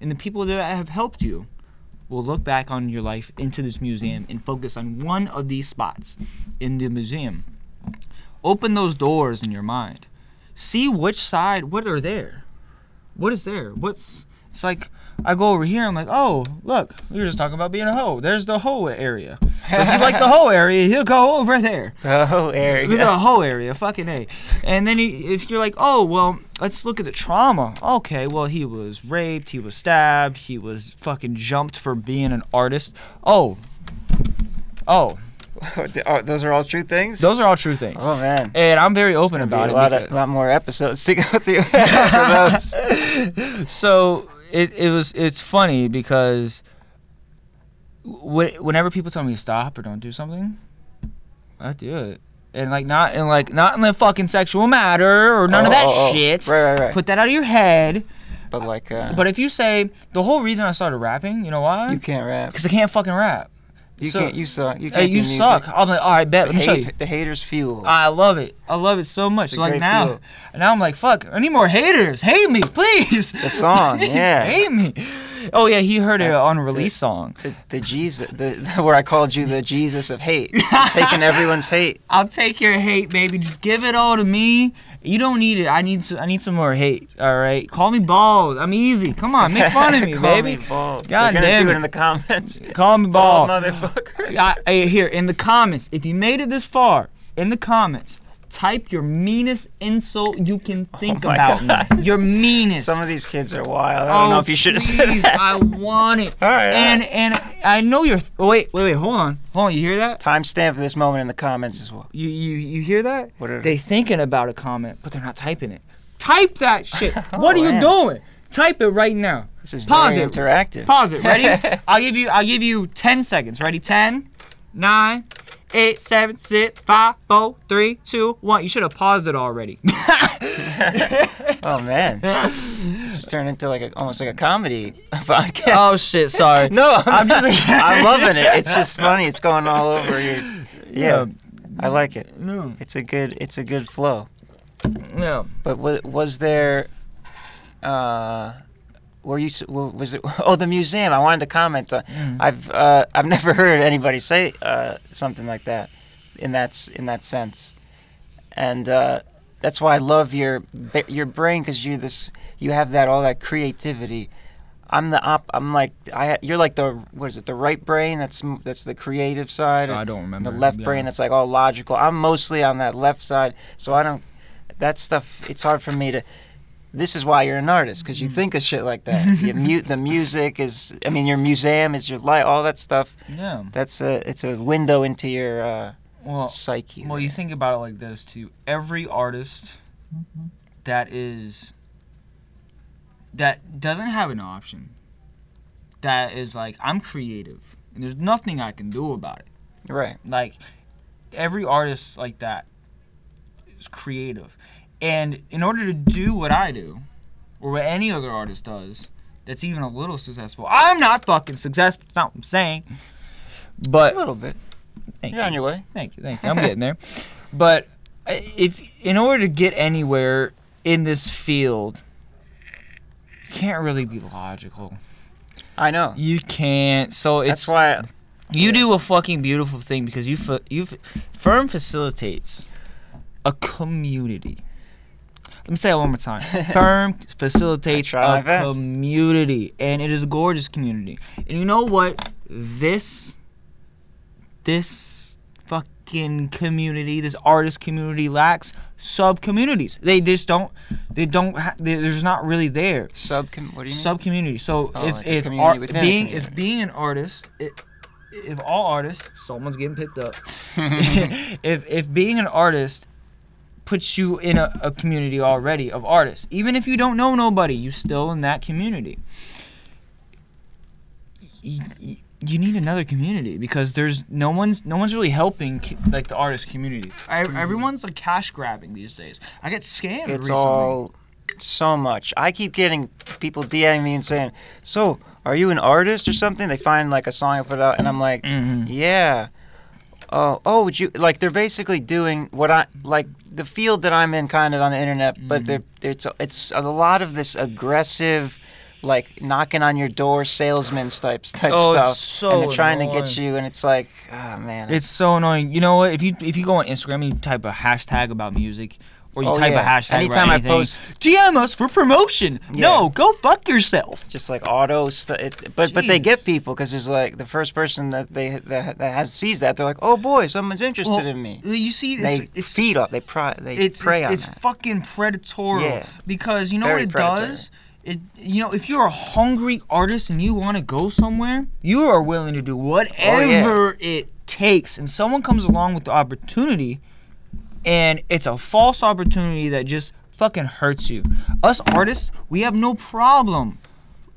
and the people that have helped you will look back on your life into this museum and focus on one of these spots in the museum. Open those doors in your mind. See which side, what are there? What is there? What's. It's like, I go over here, I'm like, oh, look, we were just talking about being a hoe. There's the hoe area. So if you like the hoe area, he'll go over there. [laughs] Oh, area. Look at the hoe area, fucking a. And then he, if you're like, oh well, let's look at the trauma. Okay, well he was raped, he was stabbed, he was fucking jumped for being an artist. Oh, oh, [laughs] oh, those are all true things. those are all true things. oh man. And I'm very open about a it. A lot, of, lot more episodes to go through [laughs] so it, it was it's funny because wh- whenever people tell me to stop or don't do something, I do it. And like not in like not in the fucking sexual matter or none of Oh, that oh, oh. shit. Right, right, right. Put that out of your head. but like, uh, But if you say the whole reason I started rapping, you know why? you can't rap. Because I can't fucking rap. You So- can't. You suck. You Hey, can't do you music. suck. I'm like, all right, bet. Let me show you. The haters fuel. I love it. I love it so much. So like now, feel. now I'm like, fuck. I need more haters. Hate me, please. The song, [laughs] Please, yeah. Hate me. Oh yeah, he heard That's unreleased song. The, the Jesus, the, the where I called you the Jesus of hate, taking everyone's hate. [laughs] I'll take your hate, baby. Just give it all to me. You don't need it. I need. s- I need some more hate. All right. Call me bald. I'm easy. Come on, make fun of me, [laughs] Call baby. Me bald. God They're gonna damn do it. it in the comments. [laughs] Call me Bald bald. motherfucker. I, I- here in the comments, if you made it this far, in the comments, type your meanest insult you can oh think Oh about God. me. Your meanest. Some of these kids are wild. I don't oh, know Oh, if you should have said that. I want it. [laughs] All right, And right. and I know you're. Oh, wait, wait, wait. Hold on, hold on. You hear that? Timestamp of this moment in the comments as well. You you you hear that? What are- they thinking about a comment, but they're not typing it. Type that shit. [laughs] Oh, what are you doing? Type it right now. This is Pause very it. interactive. Pause it. Ready? [laughs] I'll give you. I'll give you ten seconds. Ready? Ten, nine, eight, seven, six, five, four, three, two, one. You should have paused it already. [laughs] [laughs] Oh man, this is turned into like a, almost like a comedy [laughs] podcast. oh shit! Sorry. no, I'm, I'm just. I'm loving it. It's just funny. It's going all over you. Yeah, I like it. No. It's a good. It's a good flow. No. But was, was there? Uh, were you? Was it? [laughs] Oh, the museum. I wanted to comment. On, Mm. I've uh, I've [laughs] never heard anybody say uh, something like that, in that in that sense, and uh, that's why I love your your brain because you this you have that all that creativity. I'm the op. I'm like I. You're like the what is it? The right brain. That's that's the creative side. I don't remember. the left brain that's like all logical. I'm mostly on that left side, so I don't. That stuff. It's hard for me to. This is why you're an artist because you Mm. think of shit like that. [laughs] you mute the music is. I mean, your museum is your light. All that stuff. Yeah. That's a. It's a window into your uh, Well. psyche. Well, you think about it like this too. Every artist that is that doesn't have an option, that is like I'm creative and there's nothing I can do about it. right. Like every artist like that is creative, and in order to do what I do, or what any other artist does, that's even a little successful. I'm not fucking successful. That's not what I'm saying. But A little bit. thank You're you. on your way. Thank you, thank you. I'm [laughs] getting there. But if in order to get anywhere in this field, you can't really be logical. I know. You can't. So it's That's why. you yeah. do a fucking beautiful thing because you you firm facilitates a community. Let me say it one more time. [laughs] Firm facilitates a community, and it is a gorgeous community. And you know what? This, this fucking community, this artist community lacks sub communities. They just don't. They don't. Ha- there's not really there Sub. What do you mean? sub community. So Oh, if like if art, being if being an artist, i if all artists, someone's getting picked up. [laughs] [laughs] if if being an artist puts you in a, a community already of artists, even if you don't know nobody, you're still in that community. Y- y- you need another community because there's no one's no one's really helping like the artist community. I, everyone's like cash grabbing these days. I get scammed It's recently. all so much. I keep getting people DMing me and saying, "So, are you an artist or something?" They find like a song I put out, and I'm like, Mhm. "Yeah." Oh, oh, would you like? They're basically doing what I like the field that I'm in, kind of on the internet, but they're, they're it's it's a lot of this aggressive. Like knocking on your door, salesman types type Oh, stuff, so and they're trying to get you, and it's like, ah man, It's so annoying. You know what? If you if you go on Instagram and you type a hashtag about music, or you Oh, type yeah. a hashtag Anytime about I anything, post- DM us for promotion. No, go fuck yourself. just like auto stuff. But but they Jesus. get people because there's like the first person that they that, that has sees that they're like, oh boy, someone's interested Well, in me. Uh, you see, it's They it's feed off. They pry. They it's prey it's, on it's that. fucking predatory. Yeah. Because you know Very what it predatory. does. It you know if you're a hungry artist and you want to go somewhere, you are willing to do Oh, whatever it takes. And someone comes along with the opportunity, and it's a false opportunity that just fucking hurts you. Us artists, we have no problem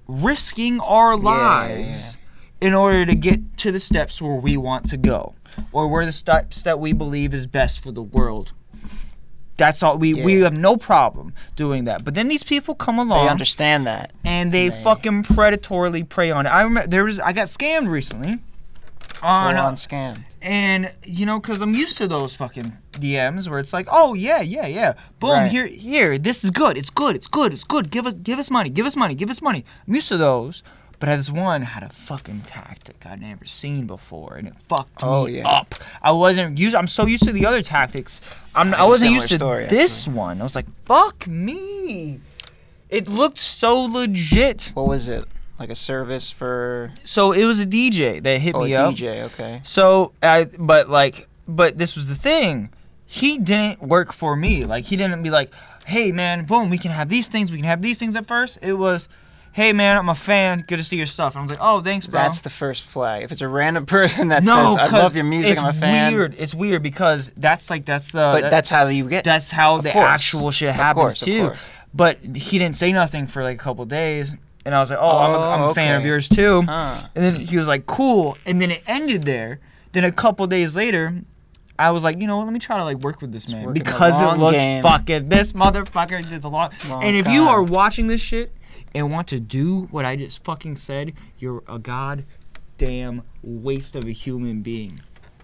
risking our Yeah, yeah, lives in order to get to the steps where we want to go, or where the steps that we believe is best for the world. That's all we we have no problem doing that. But then these people come along They understand that. and they They- fucking predatorily prey on it. I remember there was I got scammed recently. On, Full uh, on scam. and you know, cause I'm used to those fucking DMs where it's like, oh yeah, yeah, yeah, boom, Right. here, here, this is good, it's good, it's good, it's good. Give us, give us money, give us money, give us money. I'm used to those, But this one had a fucking tactic I'd never seen before, and it fucked Oh, me yeah. up. I wasn't used. I'm so used to the other tactics. I'm. I a wasn't used to story, this one. I was like, fuck me. It looked so legit. What was it? Like a service for So it was a DJ that hit oh, a me up. DJ? Okay. So I, but like, but this was the thing. He didn't work for me. Like he didn't be like, hey man, boom, we can have these things. We can have these things at first. It was, hey man, I'm a fan. Good to see your stuff. And I'm like, oh, thanks, bro. That's the first flag. If it's a random [laughs] person that no, says, "I love your music, I'm a fan," It's weird. It's weird because that's like that's the. but that- that's how you get. that's how the course. actual shit happens course, too. But he didn't say nothing for like a couple days, and I was like, oh, I'm, a, oh, I'm a Oh, fan of okay. yours too. Huh. And then he was like, cool. And then it ended there. Then a couple days later, I was like, you know what? Let me try to like work with this man working the because it looked game. fucking. This motherfucker did the long. Long and if you are watching this shit and want to do what I just fucking said, you're a goddamn waste of a human being.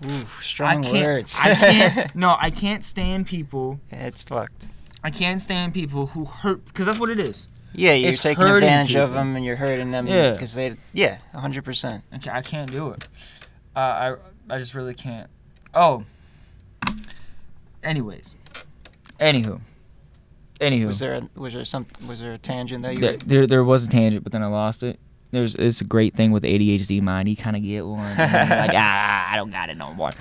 Ooh, strong I can't. words. I can't. [laughs] No, I can't stand people. it's fucked. I can't stand people who hurt because that's what it is. Yeah, you're It's taking hurting advantage of them and you're hurting them Yeah. because they. Yeah, 100. percent I can't, do it. Uh, I I just really can't. Oh. Anyways. Anywho. Anywho. Was there a, was there some was there a tangent that you? there, there, there was a tangent, but then I lost it. There's it's a great thing with ADHD mind. You kind of get one. [laughs] and then you're like ah, I don't got it no more.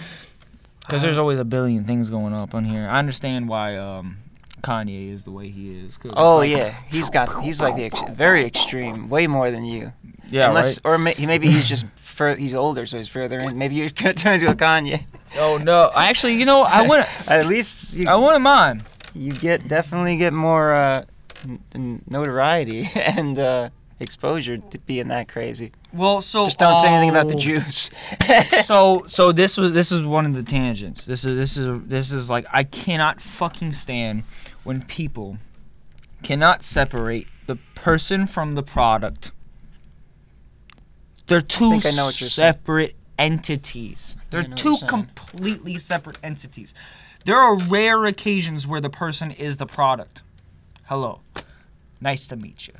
Because there's always a billion things going up on here. I understand why um, Kanye is the way he is. Oh like- yeah, he's got he's like the ex- very extreme, way more than you. yeah, Unless right. or may, maybe he's just fur, he's older, so he's further in. Maybe you're gonna turn into a Kanye. Oh no, I actually, you know, I wouldn't. [laughs] At least you, I wouldn't mind. you get definitely get more uh, n- notoriety [laughs] and uh, exposure to being that crazy. Well, so Just don't say anything about the oh. Jews. [laughs] so [laughs] so this was this is one of the tangents. This is this is this is like I cannot fucking stand when people cannot separate the person from the product. They're two I know what you're saying. separate entities. They're I two completely separate entities. There are rare occasions where the person is the product. Hello. Nice to meet you.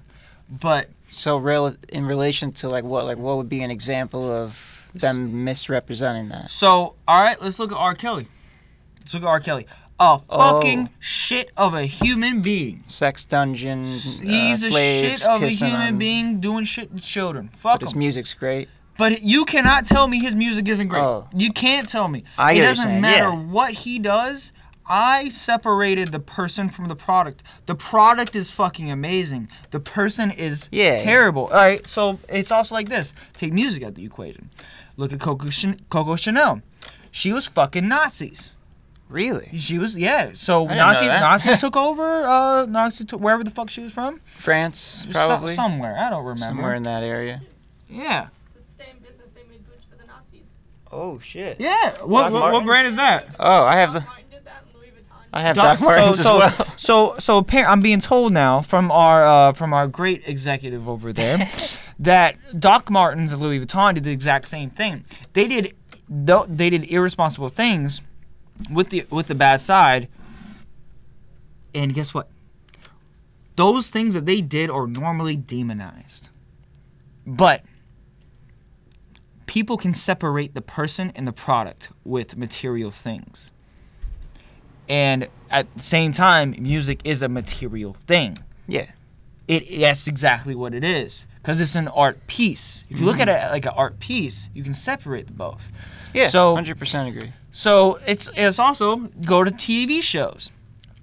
But so, rel- in relation to like what, like what would be an example of them misrepresenting that? So, all right, let's look at R. Kelly. Let's look at R. Kelly. A Oh. fucking shit of a human being. Sex dungeon, uh, He's a slaves shit of a human being doing shit to children. Fuck But his music's great. But you cannot tell me his music isn't great. Oh. You can't tell me. I it get what you're doesn't matter yeah. what he does. I separated the person from the product. The product is fucking amazing. The person is Yeah. terrible. All right, so it's also like this. Take music out of the equation. Look at Coco, Chan- Coco Chanel. She was fucking Nazis. Really? She was yeah. So didn't Nazis. Nazis [laughs] took over. Uh, Nazis took wherever the fuck she was from. France, So- probably. somewhere. I don't remember. Somewhere in that area. Yeah. The same business they made boots for the Nazis. Oh shit. Yeah. What, what, what brand is that? Oh, I have the Martin did that and Louis Vuitton. I have Doc- Doc Martens so, so, as well. So, so appar- I'm being told now from our uh, from our great executive over there [laughs] that Doc Martens and Louis Vuitton did the exact same thing. They did they did irresponsible things with the with the bad side. And guess what? Those things that they did are normally demonized. But people can separate the person and the product with material things. And at the same time, music is a material thing. Yeah. It that's exactly what it is because it's an art piece. If you look at mm-hmm. it like an art piece, you can separate the both. Yeah. So- 100% agree. So it's it's also go to TV shows.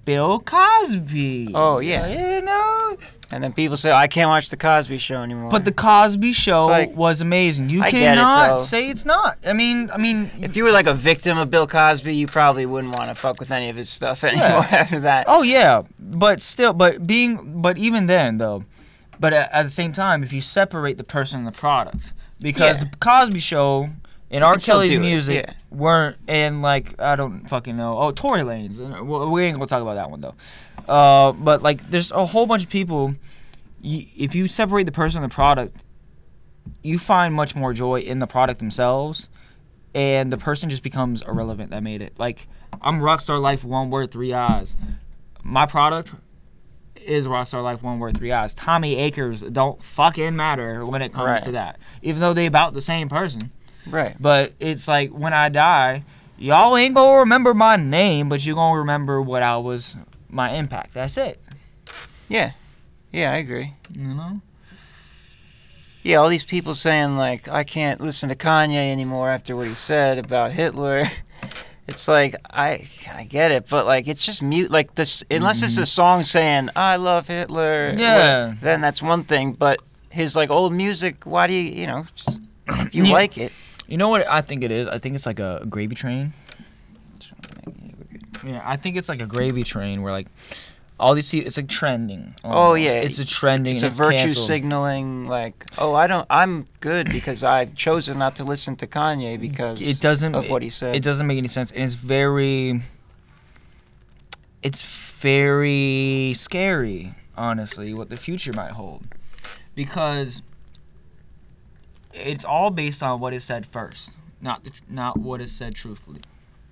Bill Cosby. Oh, yeah. You know, And then people say, I can't watch the Cosby Show anymore. but the Cosby Show like- was amazing. You I get it, cannot say it's not. I mean, I mean, if you were like a victim of Bill Cosby, you probably wouldn't want to fuck with any of his stuff anymore [laughs] after that. Oh yeah, but still, but being, but even then though, but at, at the same time, if you separate the person and the product, because Yeah. the Cosby Show and R. Kelly's music yeah. weren't, and like I don't fucking know. Oh, Tory Lanez. We we ain't gonna talk about that one though. Uh, but like, there's a whole bunch of people. You, if you separate the person and the product, you find much more joy in the product themselves, and the person just becomes irrelevant that made it. Like, I'm Rockstarliiife, one word, three eyes. My product, is Rockstarliiife one word three eyes. Tommy Akers don't fucking matter when it comes Right. to that. Even though they about the same person. Right. But it's like when I die, y'all ain't gonna remember my name, but you gonna remember what I was my impact. That's it. Yeah. Yeah, I agree. You know? Yeah, all these people saying like I can't listen to Kanye anymore after what he said about Hitler. [laughs] It's like I I get it, but like it's just mute like this unless it's a song saying I love Hitler. Mm-hmm. Yeah. wha- Then that's one thing, but his like old music, why do you, you know, just, if you Yeah. like it. You know what I think it is? I think it's like a gravy train. Yeah, I think it's like a gravy train where like all these people, it's like trending. Oh, almost. yeah. it's a trending. It's and a virtue canceled. signaling like, oh, I don't I'm good because I've chosen not to listen to Kanye because It doesn't. of what he said. It doesn't make any sense. And it's very. It's very scary, honestly, what the future might hold, because it's all based on what is said first, not the, tr- not what is said truthfully.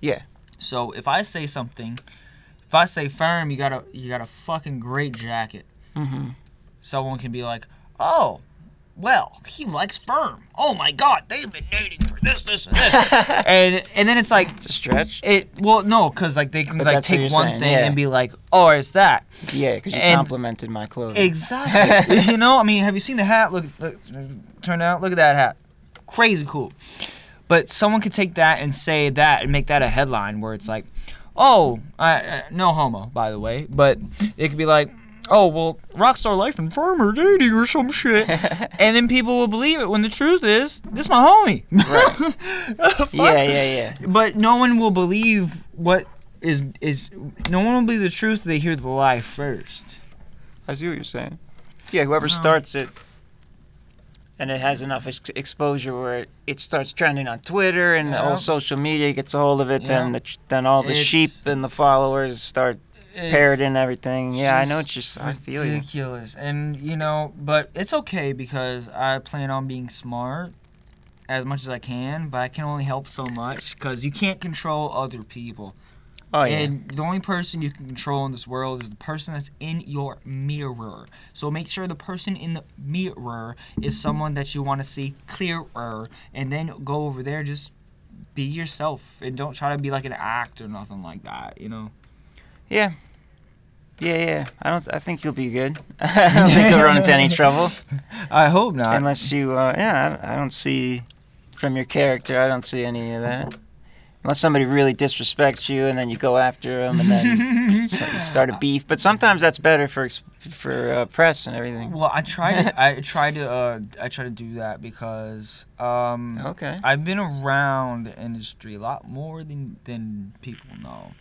Yeah. So if I say something, if I say firm, you got a you got a fucking great jacket. hmm Someone can be like, oh. Well, he likes firm. Oh my God, they've been dating for this, this, and this, [laughs] and and then it's like, It's a stretch. It well no, cause like they can But like that's what take you're one saying, thing yeah. and be like, oh, it's that. Yeah, because you And- complimented my clothes. Exactly. [laughs] you know, I mean, have you seen the hat? Look, look, turn out. Look at that hat. Crazy cool. But someone could take that and say that and make that a headline where it's like, oh, I, I, no homo, by the way, but it could be like. Oh well, Rockstarliiife and Firm are dating or some shit, [laughs] and then people will believe it when the truth is this my homie. [laughs] Fuck. yeah, yeah, yeah. But no one will believe what is is. No one will believe the truth. They hear the lie first. I see what you're saying. Yeah, whoever No. starts it, and it has enough ex- exposure where it, it starts trending on Twitter and Yeah. all social media gets a hold of it, then the, then all the It's- sheep and the followers start It's parroting everything. Yeah, I know It's just I feel you. ridiculous, and you know, but it's okay because I plan on being smart as much as I can, but I can only help so much because you can't control other people. Oh yeah. And the only person you can control in this world is the person that's in your mirror. So make sure the person in the mirror is someone that you want to see clearer, and then go over there. Just be yourself, and don't try to be like an act or nothing like that. You know. yeah. Yeah, yeah. I don't. I think you'll be good. [laughs] [laughs] I don't think you'll run into any trouble [laughs] I hope not. unless you. Uh, yeah, I don't, I don't see from your character. I don't see any of that. Unless somebody really disrespects you, and then you go after them, and then so you start a beef. But sometimes that's better for for uh, press and everything. Well, I tried to. I tried to. Uh, I tried to do that because um, Okay. I've been around the industry a lot more than than people know.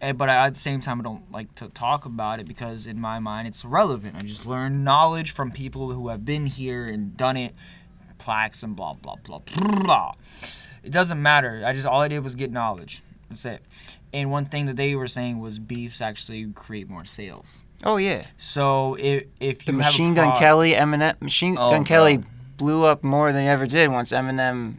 And, but I, at the same time, I don't like to talk about it because in my mind it's irrelevant. I just learn knowledge from people who have been here and done it, plaques and blah blah blah blah. It doesn't matter. I just all I did was get knowledge. That's it. And one thing that they were saying was beefs actually create more sales. Oh yeah. So if if The you have a Machine Gun Kelly, Eminem, Machine Oh, Gun. Kelly blew up more than he ever did once Eminem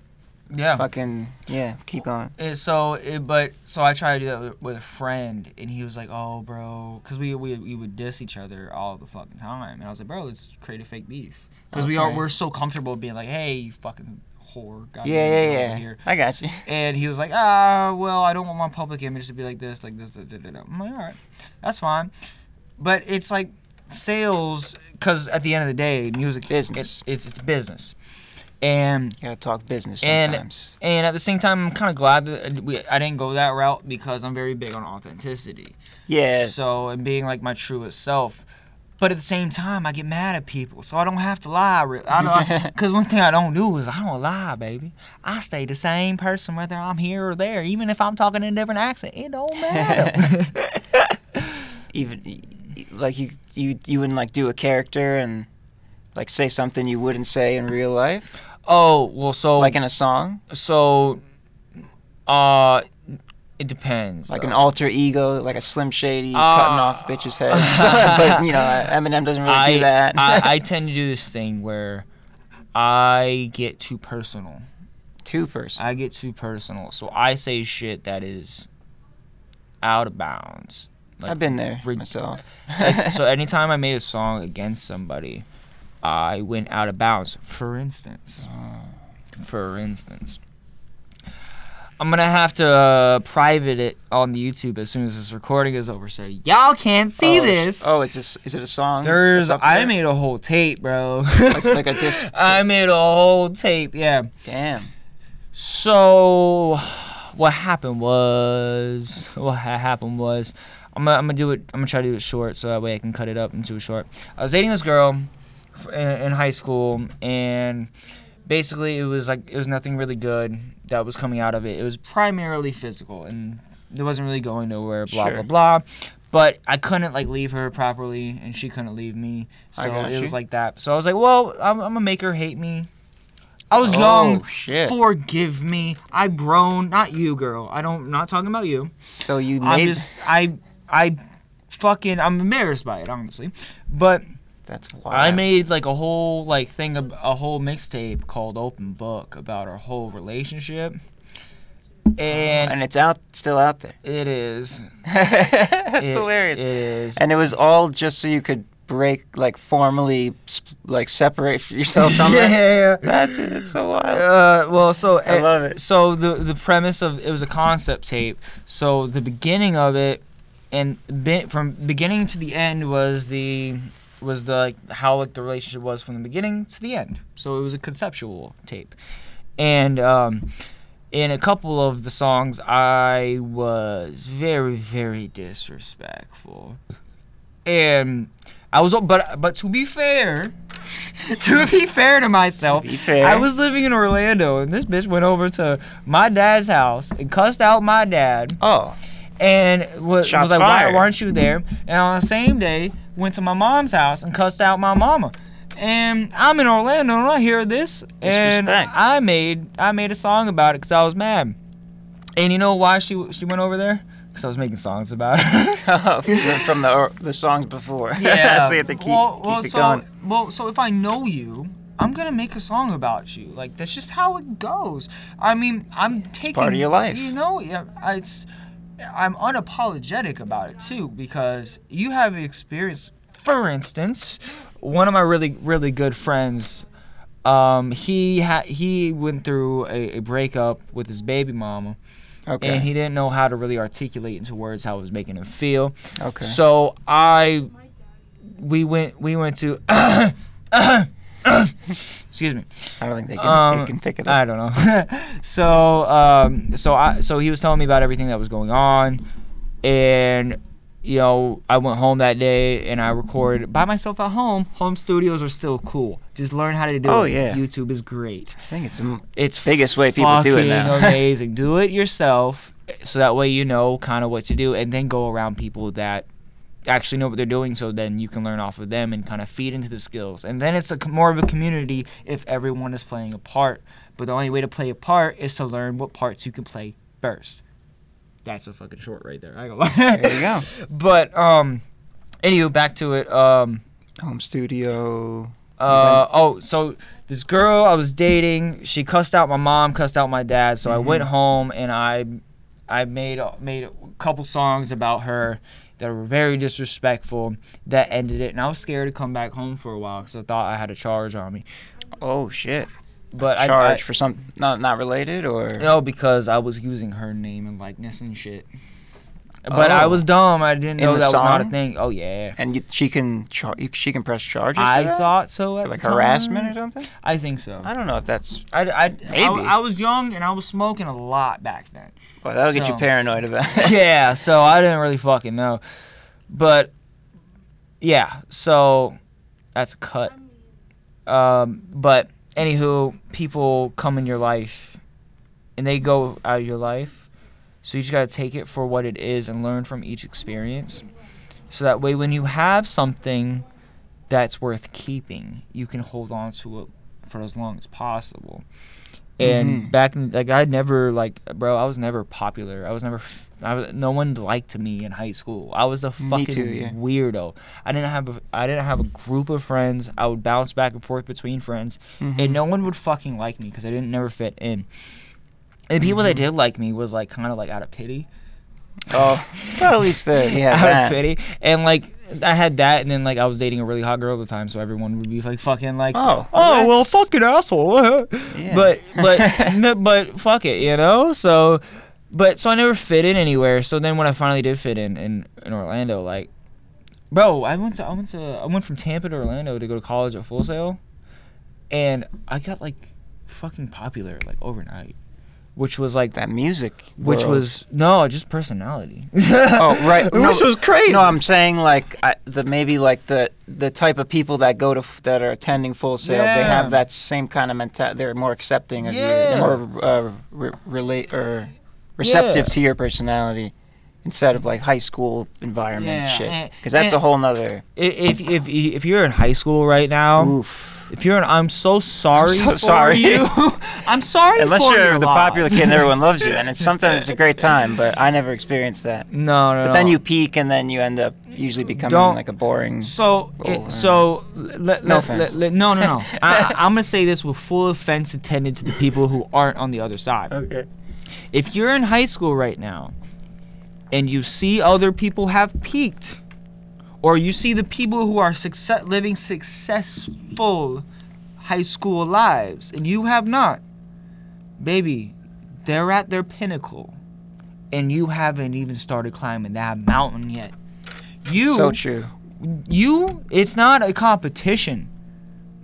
yeah. fucking yeah. Keep going. And so, it, but so I tried to do that with, with a friend, and he was like, "Oh, bro," because we, we we would diss each other all the fucking time, and I was like, "Bro, let's create a fake beef," because we are we're so comfortable being like, "Hey, you fucking whore," goddamn, Yeah, yeah, yeah. Here. I got you. And he was like, "Ah, well, I don't want my public image to be like this, like this." Da, da, da. I'm like, "All right, that's fine," but it's like sales, because at the end of the day, music Business. It's, it's it's business, and You gotta talk business And- sometimes. and at the same time, I'm kind of glad that uh, we, I didn't go that route because I'm very big on authenticity. yeah. So, and being like my truest self. But at the same time, I get mad at people, so I don't have to lie. I don't, [laughs] because one thing I don't do is I don't lie, baby. I stay the same person whether I'm here or there, even if I'm talking in a different accent. It don't matter. [laughs] Even like you you you wouldn't like do a character and like say something you wouldn't say in real life, oh well, so like in a song, so, uh, it depends. like uh, an alter ego, like a Slim Shady Uh, cutting off bitches' heads. [laughs] [laughs] but you know, Eminem doesn't really do that. I, I [laughs] tend to do this thing where I get too personal. Too personal. I get too personal. So I say shit that is out of bounds. Like, I've been there rid- myself. like, so anytime I made a song against somebody, I went out of bounds. For instance, for instance, I'm gonna have to uh, private it on the YouTube as soon as this recording is over, so y'all can't see oh, this. Oh, it's a, is it a song? There's I there? made a whole tape, bro. like, like a disc. [laughs] I made a whole tape, yeah. Damn. So, what happened was, what happened was, I'm gonna, I'm gonna do it. I'm gonna try to do it short, so that way I can cut it up into a short. I was dating this girl in, high school, and basically it was like it was nothing really good that was coming out of it. It was primarily physical, and it wasn't really going nowhere. Blah Sure. blah blah. But I couldn't like leave her properly, and she couldn't leave me. So it was like that. So I was like, well, I'm, I'm gonna make her hate me. I was Oh, young. shit. Forgive me. I've grown. Not you, girl. I don't. Not talking about you. So you I'm made. just. I. I. Fucking. I'm embarrassed by it, honestly. But that's wild. I made like a whole like thing, a whole mixtape called Open Book about our whole relationship. And and it's out, still out there. it is. [laughs] That's It- hilarious. It is. And it was all just so you could break, like, formally, sp- like, separate [laughs] yourself from it. yeah. That's it. It's so wild. Uh, well, so I uh, love it. So the the premise of it was a concept tape. So the beginning of it, and be, from beginning to the end was the was the like how like the relationship was from the beginning to the end. So it was a conceptual tape, and um, in a couple of the songs I was very very disrespectful, and I was but but to be fair. [laughs] to be fair to myself, To fair. I was living in Orlando, and this bitch went over to my dad's house and cussed out my dad, Oh, and was, was like, why, why aren't you there?" And on the same day, went to my mom's house and cussed out my mama. And I'm in Orlando, and I hear this, and Disrespect. I made I made a song about it because I was mad. And you know why she she went over there? Because I was making songs about her. [laughs] Oh, from the the songs before. [laughs] Yeah. so you have to keep, well, well, it so, going. Well, so if I know you, I'm gonna make a song about you. Like that's just how it goes. I mean, I'm taking part of your life. You know, yeah, it's I'm unapologetic about it too because you have experience. For instance, one of my really really good friends. Um, he had he went through a, a breakup with his baby mama, Okay. and he didn't know how to really articulate into words how it was making him feel. okay. So I, we went, we went to, [coughs] excuse me. I don't think they can, Um, they can pick it up. I don't know. [laughs] so, um, so I, so he was telling me about everything that was going on, and you know, I went home that day and I recorded by myself at home. Home studios are still cool. Just learn how to do Oh, it. yeah. YouTube is great. I think it's the It's Biggest way people do it now. [laughs] amazing. Do it yourself, so that way you know kind of what to do, and then go around people that actually know what they're doing, so then you can learn off of them and kind of feed into the skills. And then it's a more of a community if everyone is playing a part. But the only way to play a part is to learn what parts you can play first. That's a fucking short right there. I ain't there you go. [laughs] But um, anywho, back to it. Um. Home studio. Uh, oh, so this girl I was dating, she cussed out my mom, cussed out my dad. So I went home and I, I made made a couple songs about her that were very disrespectful. That ended it, and I was scared to come back home for a while because I thought I had a charge on me. Oh shit. But I- Charge I, for some not not related or no, because I was using her name and likeness and shit. But I Oh. was dumb. I didn't In know that was not a thing. Oh yeah. and you, she can char- you, she can press charges. I thought so. At for like the time. harassment or something. I think so. I don't know if that's I, I, Maybe. I, I was young and I was smoking a lot back then. well that'll get you paranoid about. [laughs] it. yeah, so I didn't really fucking know. But yeah, so that's a cut. Um, but anywho, people come in your life and they go out of your life. So you just gotta take it for what it is and learn from each experience. So that way when you have something that's worth keeping, you can hold on to it for as long as possible. And Mhm. back in like I never like bro, I was never popular. I was never I was, no one liked me in high school. I was a fucking too, yeah. weirdo. I didn't have a I didn't have a group of friends. I would bounce back and forth between friends, Mhm. and no one would fucking like me because I didn't never fit in. And the people that Mhm. did like me was like kind of like out of pity. Oh, well, at least uh, [laughs] you have out of pity. And like I had that, and then like I was dating a really hot girl at the time, so everyone would be like fucking like, Oh, oh well, fucking asshole. Yeah. [laughs] But but [laughs] no, but fuck it, you know. So, but so I never fit in anywhere. So then when I finally did fit in in, in Orlando, like, bro, I went to I went to I went from Tampa to Orlando to go to college at Full Sail, and I got like fucking popular like overnight, which was like that music, which world. was no just personality. [laughs] Oh right, which was crazy. No, I'm saying like I, the maybe like the the type of people that go to that are attending Full Sail, they have that same kind of mentality. They're more accepting of Yeah. you, more uh, re- relate or receptive Yeah. to your personality instead of like high school environment Yeah, shit. Because that's a whole nother. If if if you're in high school right now, Oof. If you're in, I'm so sorry I'm so for sorry. you. [laughs] I'm sorry Unless you're the loss. popular kid and everyone loves you, and it's [laughs] sometimes it's a great time. But I never experienced that. No, no. But then you peak, and then you end up usually becoming Don't- like a boring. So, it, so let, No let- no, no, no. [laughs] I, I'm gonna say this with full offense intended to the people who aren't on the other side. Okay. If you're in high school right now, and you see other people have peaked, or you see the people who are success living successful high school lives, and you have not, baby, they're at their pinnacle, and you haven't even started climbing that mountain yet. You So true. you it's not a competition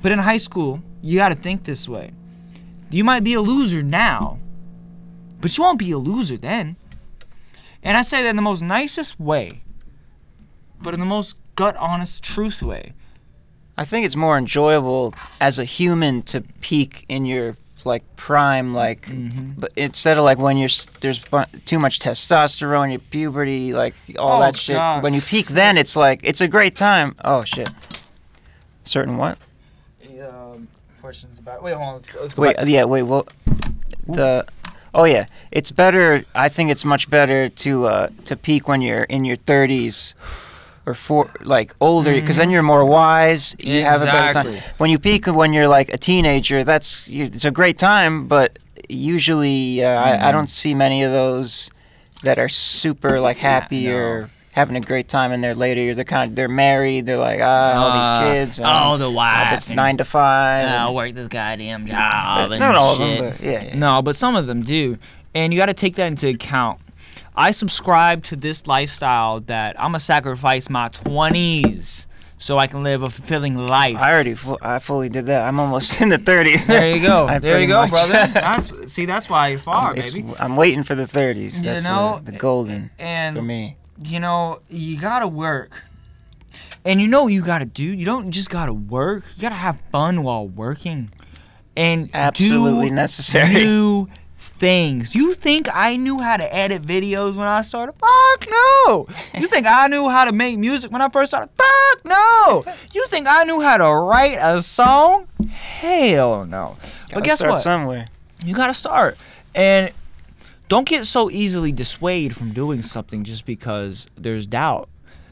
but in high school you got to think this way you might be a loser now but you won't be a loser then and i say that in the most nicest way but in the most gut honest truth way I think it's more enjoyable as a human to peak in your like prime, like, Mm-hmm. but instead of like when you're there's bu- too much testosterone, your puberty, like all Oh, that shit. God. When you peak, then it's like it's a great time. Oh shit. Certain what? um, questions about wait hold on let's, go, let's go Wait, back. yeah, wait. Well, the oh yeah, it's better. I think it's much better to uh, to peak when you're in your 30s or for like older, because then you're more wise. You have a better time. When you peak when you're like a teenager, that's it's a great time, but usually uh, I, I don't see many of those that are super like happy no. or having a great time in their later years. They're kind of they're married. They're like ah, all Uh, these kids. and, oh, the uh, wife the nine to five. I'll and- work this goddamn job. and not all of them, but yeah, yeah. No, but some of them do. And you got to take that into account. I subscribe to this lifestyle that I'm to sacrifice my 20s so I can live a fulfilling life. I already, fu- I fully did that. I'm almost [laughs] in the 30s. there you go. [laughs] There you go, much- brother. [laughs] That's, see, that's why you're far, It's- baby. I'm waiting for the 30s. You That's know, the, the golden And for me. you know, you gotta work. And you know what you gotta do? You don't just gotta work. You gotta have fun while working. And Absolutely do necessary. Things. You think I knew how to edit videos when I started? Fuck no. You think I knew how to make music when I first started? Fuck no. You think I knew how to write a song? Hell no. But Gotta guess start what? Somewhere. You gotta start. And don't get so easily dissuaded from doing something just because there's doubt.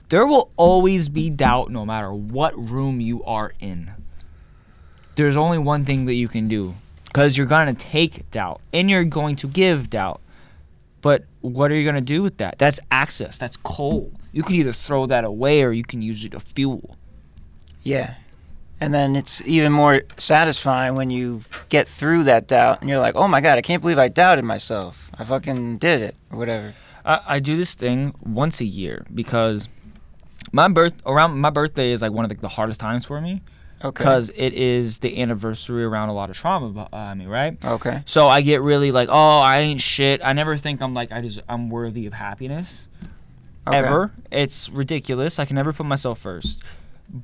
There will always be doubt no matter what room you are in. There's only one thing that you can do because you're going to take doubt and you're going to give doubt. But what are you going to do with that? That's access, that's coal. You can either throw that away or you can use it to fuel. Yeah. And then it's even more satisfying when you get through that doubt and you're like, oh my God, I can't believe I doubted myself. I fucking did it, or whatever. I, I do this thing once a year because my birth around my birthday is like one of the, the hardest times for me Okay. because it is the anniversary around a lot of trauma behind uh, me, right? Okay. So I get really like, oh, I ain't shit. I never think I'm like I just I'm worthy of happiness okay. ever. It's ridiculous. I can never put myself first.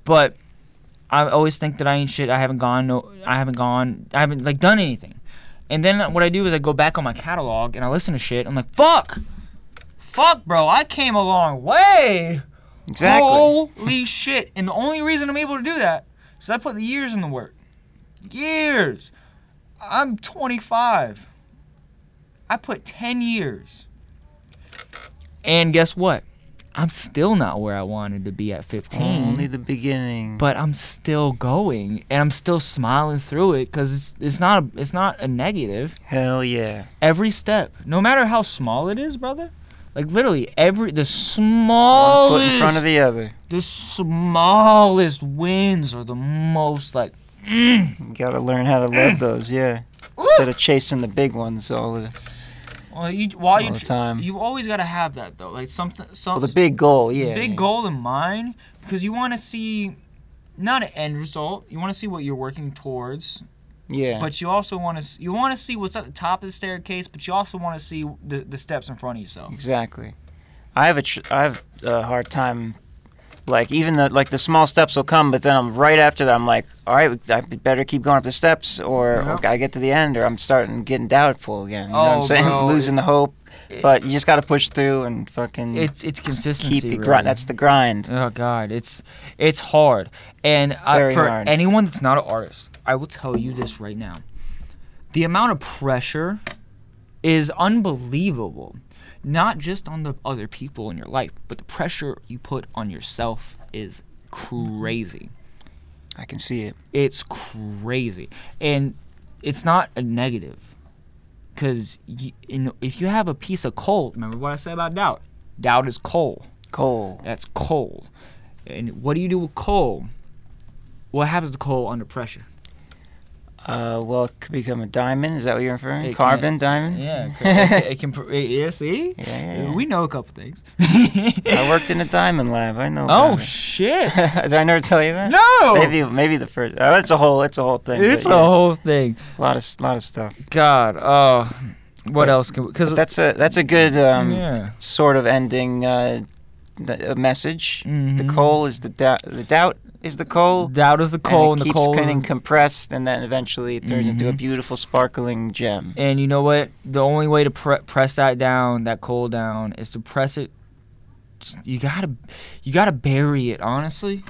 But I always think that I ain't shit. I haven't gone no I haven't gone I haven't like done anything. And then what I do is I go back on my catalog and I listen to shit. I'm like, fuck. Fuck, bro. I came a long way. Exactly. Holy shit. And the only reason I'm able to do that is I put the years in the work. Years. I'm 25. I put 10 years. And guess what? I'm still not where I wanted to be at 15. Only the beginning. but I'm still going and I'm still smiling through it cuz it's it's not a, it's not a negative Hell yeah. every step, no matter how small it is, brother, Like literally every the One smallest foot in front of the other. the smallest wins are the most like mm. You gotta learn how to love mm. those, yeah. Instead of chasing the big ones all the, well, you while all you the time. you always gotta have that though like something some Well, the big goal, yeah. big yeah. goal in mind because you want to see not an end result you want to see what you're working towards Yeah. but you also want to you want to see what's at the top of the staircase but you also want to see the, the steps in front of yourself Exactly. I have a tr- I have a hard time, like even the like the small steps will come, but then I'm right after that. I'm like, all right, I better keep going up the steps, or, or Yep. I get to the end, or I'm starting getting doubtful again. You know what Oh, I'm saying? bro, [laughs] Losing the hope. it- But you just got to push through and fucking it's it's consistency keep really. grind. That's the grind. Oh God, it's it's hard, and uh, for hard. anyone that's not an artist, I will tell you this right now: the amount of pressure is unbelievable. Not just on the other people in your life, but the pressure you put on yourself is crazy. I can see it. It's crazy, and it's not a negative, because you, know, if you have a piece of coal, remember what I said about doubt? Doubt is coal. Coal. That's coal. And what do you do with coal? What happens to coal under pressure? Uh, well, it could become a diamond. Is that what you're referring? It Carbon diamond. Yeah, it [laughs] can. it can pr- yeah, see? Yeah, yeah, yeah. We know a couple things. [laughs] I worked in a diamond lab. I know. Oh, shit. [laughs] Did I never tell you that? No! Maybe maybe the first. Oh, it's a whole it's a whole thing. It's but a yeah, whole thing. A lot of lot of stuff. God, oh. What But- else can Because that's a that's a good um, yeah. sort of ending uh, the, a message. The Mhm. coal is the doubt. The doubt is the coal. Doubt is the coal, and, and it the keeps coal. getting Is, compressed, and then eventually it turns into a Mhm. beautiful, sparkling gem. and you know what? The only way to pre- press that down, that coal down, is to press it. You gotta, you gotta bury it. Honestly,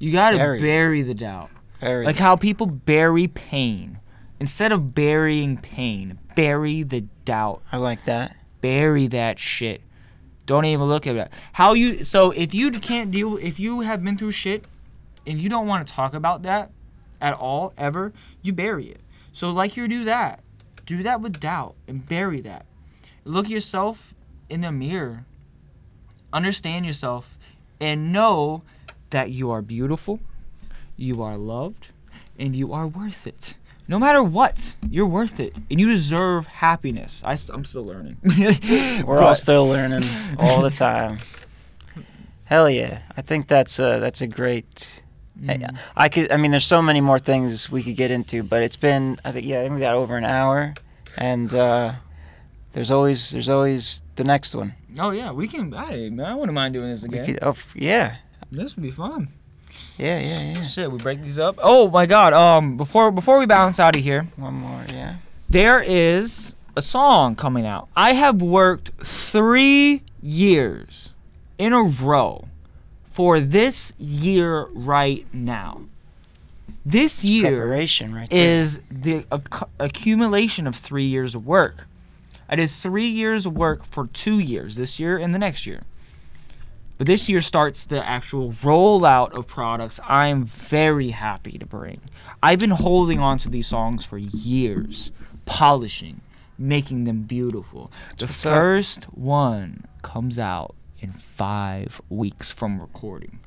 you gotta Bury bury, the doubt. Very. Like how people bury pain. Instead of burying pain, bury the doubt. I like that. Bury that shit. Don't even look at it. How you so if you can't deal if you have been through shit and you don't want to talk about that at all ever, you bury it. So like you do that. Do that with doubt and bury that. Look yourself in the mirror. Understand yourself and know that you are beautiful, you are loved, and you are worth it. No matter what, you're worth it, and you deserve happiness. I st- I'm still learning. [laughs] We're all still learning all the time. [laughs] Hell yeah! I think that's a that's a great. Mm. I could. I mean, there's so many more things we could get into, but it's been. I think yeah, I think we got over an hour, and uh, there's always there's always the next one. Oh yeah, we can. I I wouldn't mind doing this again. could, oh, yeah, This would be fun. yeah, yeah, yeah. Shit, we break these up. Oh my god. Um, before before we bounce out of here, One more, yeah. there is a song coming out. I have worked three years in a row for this year right now. This year right is the acc- accumulation of three years of work. I did three years of work for two years, this year and the next year. But this year starts the actual rollout of products I'm very happy to bring. I've been holding on to these songs for years, polishing, making them beautiful. The what's up. first one comes out in five weeks from recording.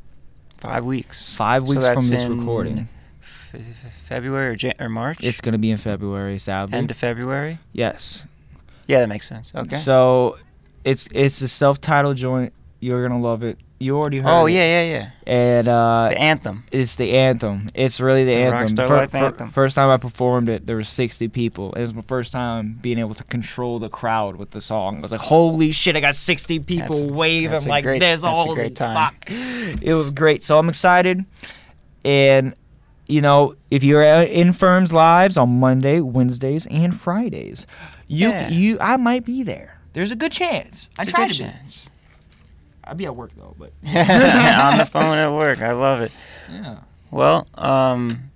Five weeks. Five So weeks from this in recording. F- February or, Jan- or March. It's going to be in February, sadly. end of February. yes. Yeah, that makes sense. Okay. So it's it's a self-titled joint. You're gonna love it. You already heard. oh it. yeah, yeah, yeah. And uh, The anthem. it's the anthem. It's really the, The anthem. Rockstarliiife anthem. First time I performed it, there were 60 people. It was my first time being able to control the crowd with the song. I was like, "Holy shit! I got 60 people That's- waving that's like great- this! all great time. fuck!" It was great. So I'm excited. And you know, if you're at- in Firms Lives on Monday, Wednesdays, and Fridays, you Yeah. you I might be there. There's a good chance. I It's try good to chance. be. I'd be at work though, but [laughs] On the phone at work. I love it. yeah. Well, um,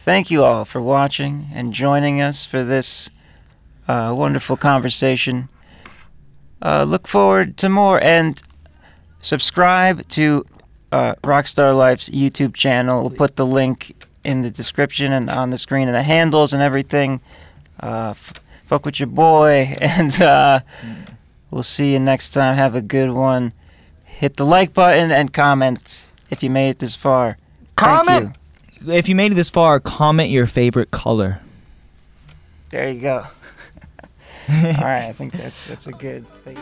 thank you all for watching and joining us for this uh, wonderful conversation. Uh, look forward to more and subscribe to uh, Rockstarliiife's YouTube channel. We'll put the link in the description and on the screen and the handles and everything. Uh, f- fuck with your boy [laughs] and uh, We'll see you next time. Have a good one. Hit the like button and comment if you made it this far. Thank Comment. you. If you made it this far, comment your favorite color. There you go. [laughs] All right, I think that's that's a good thing.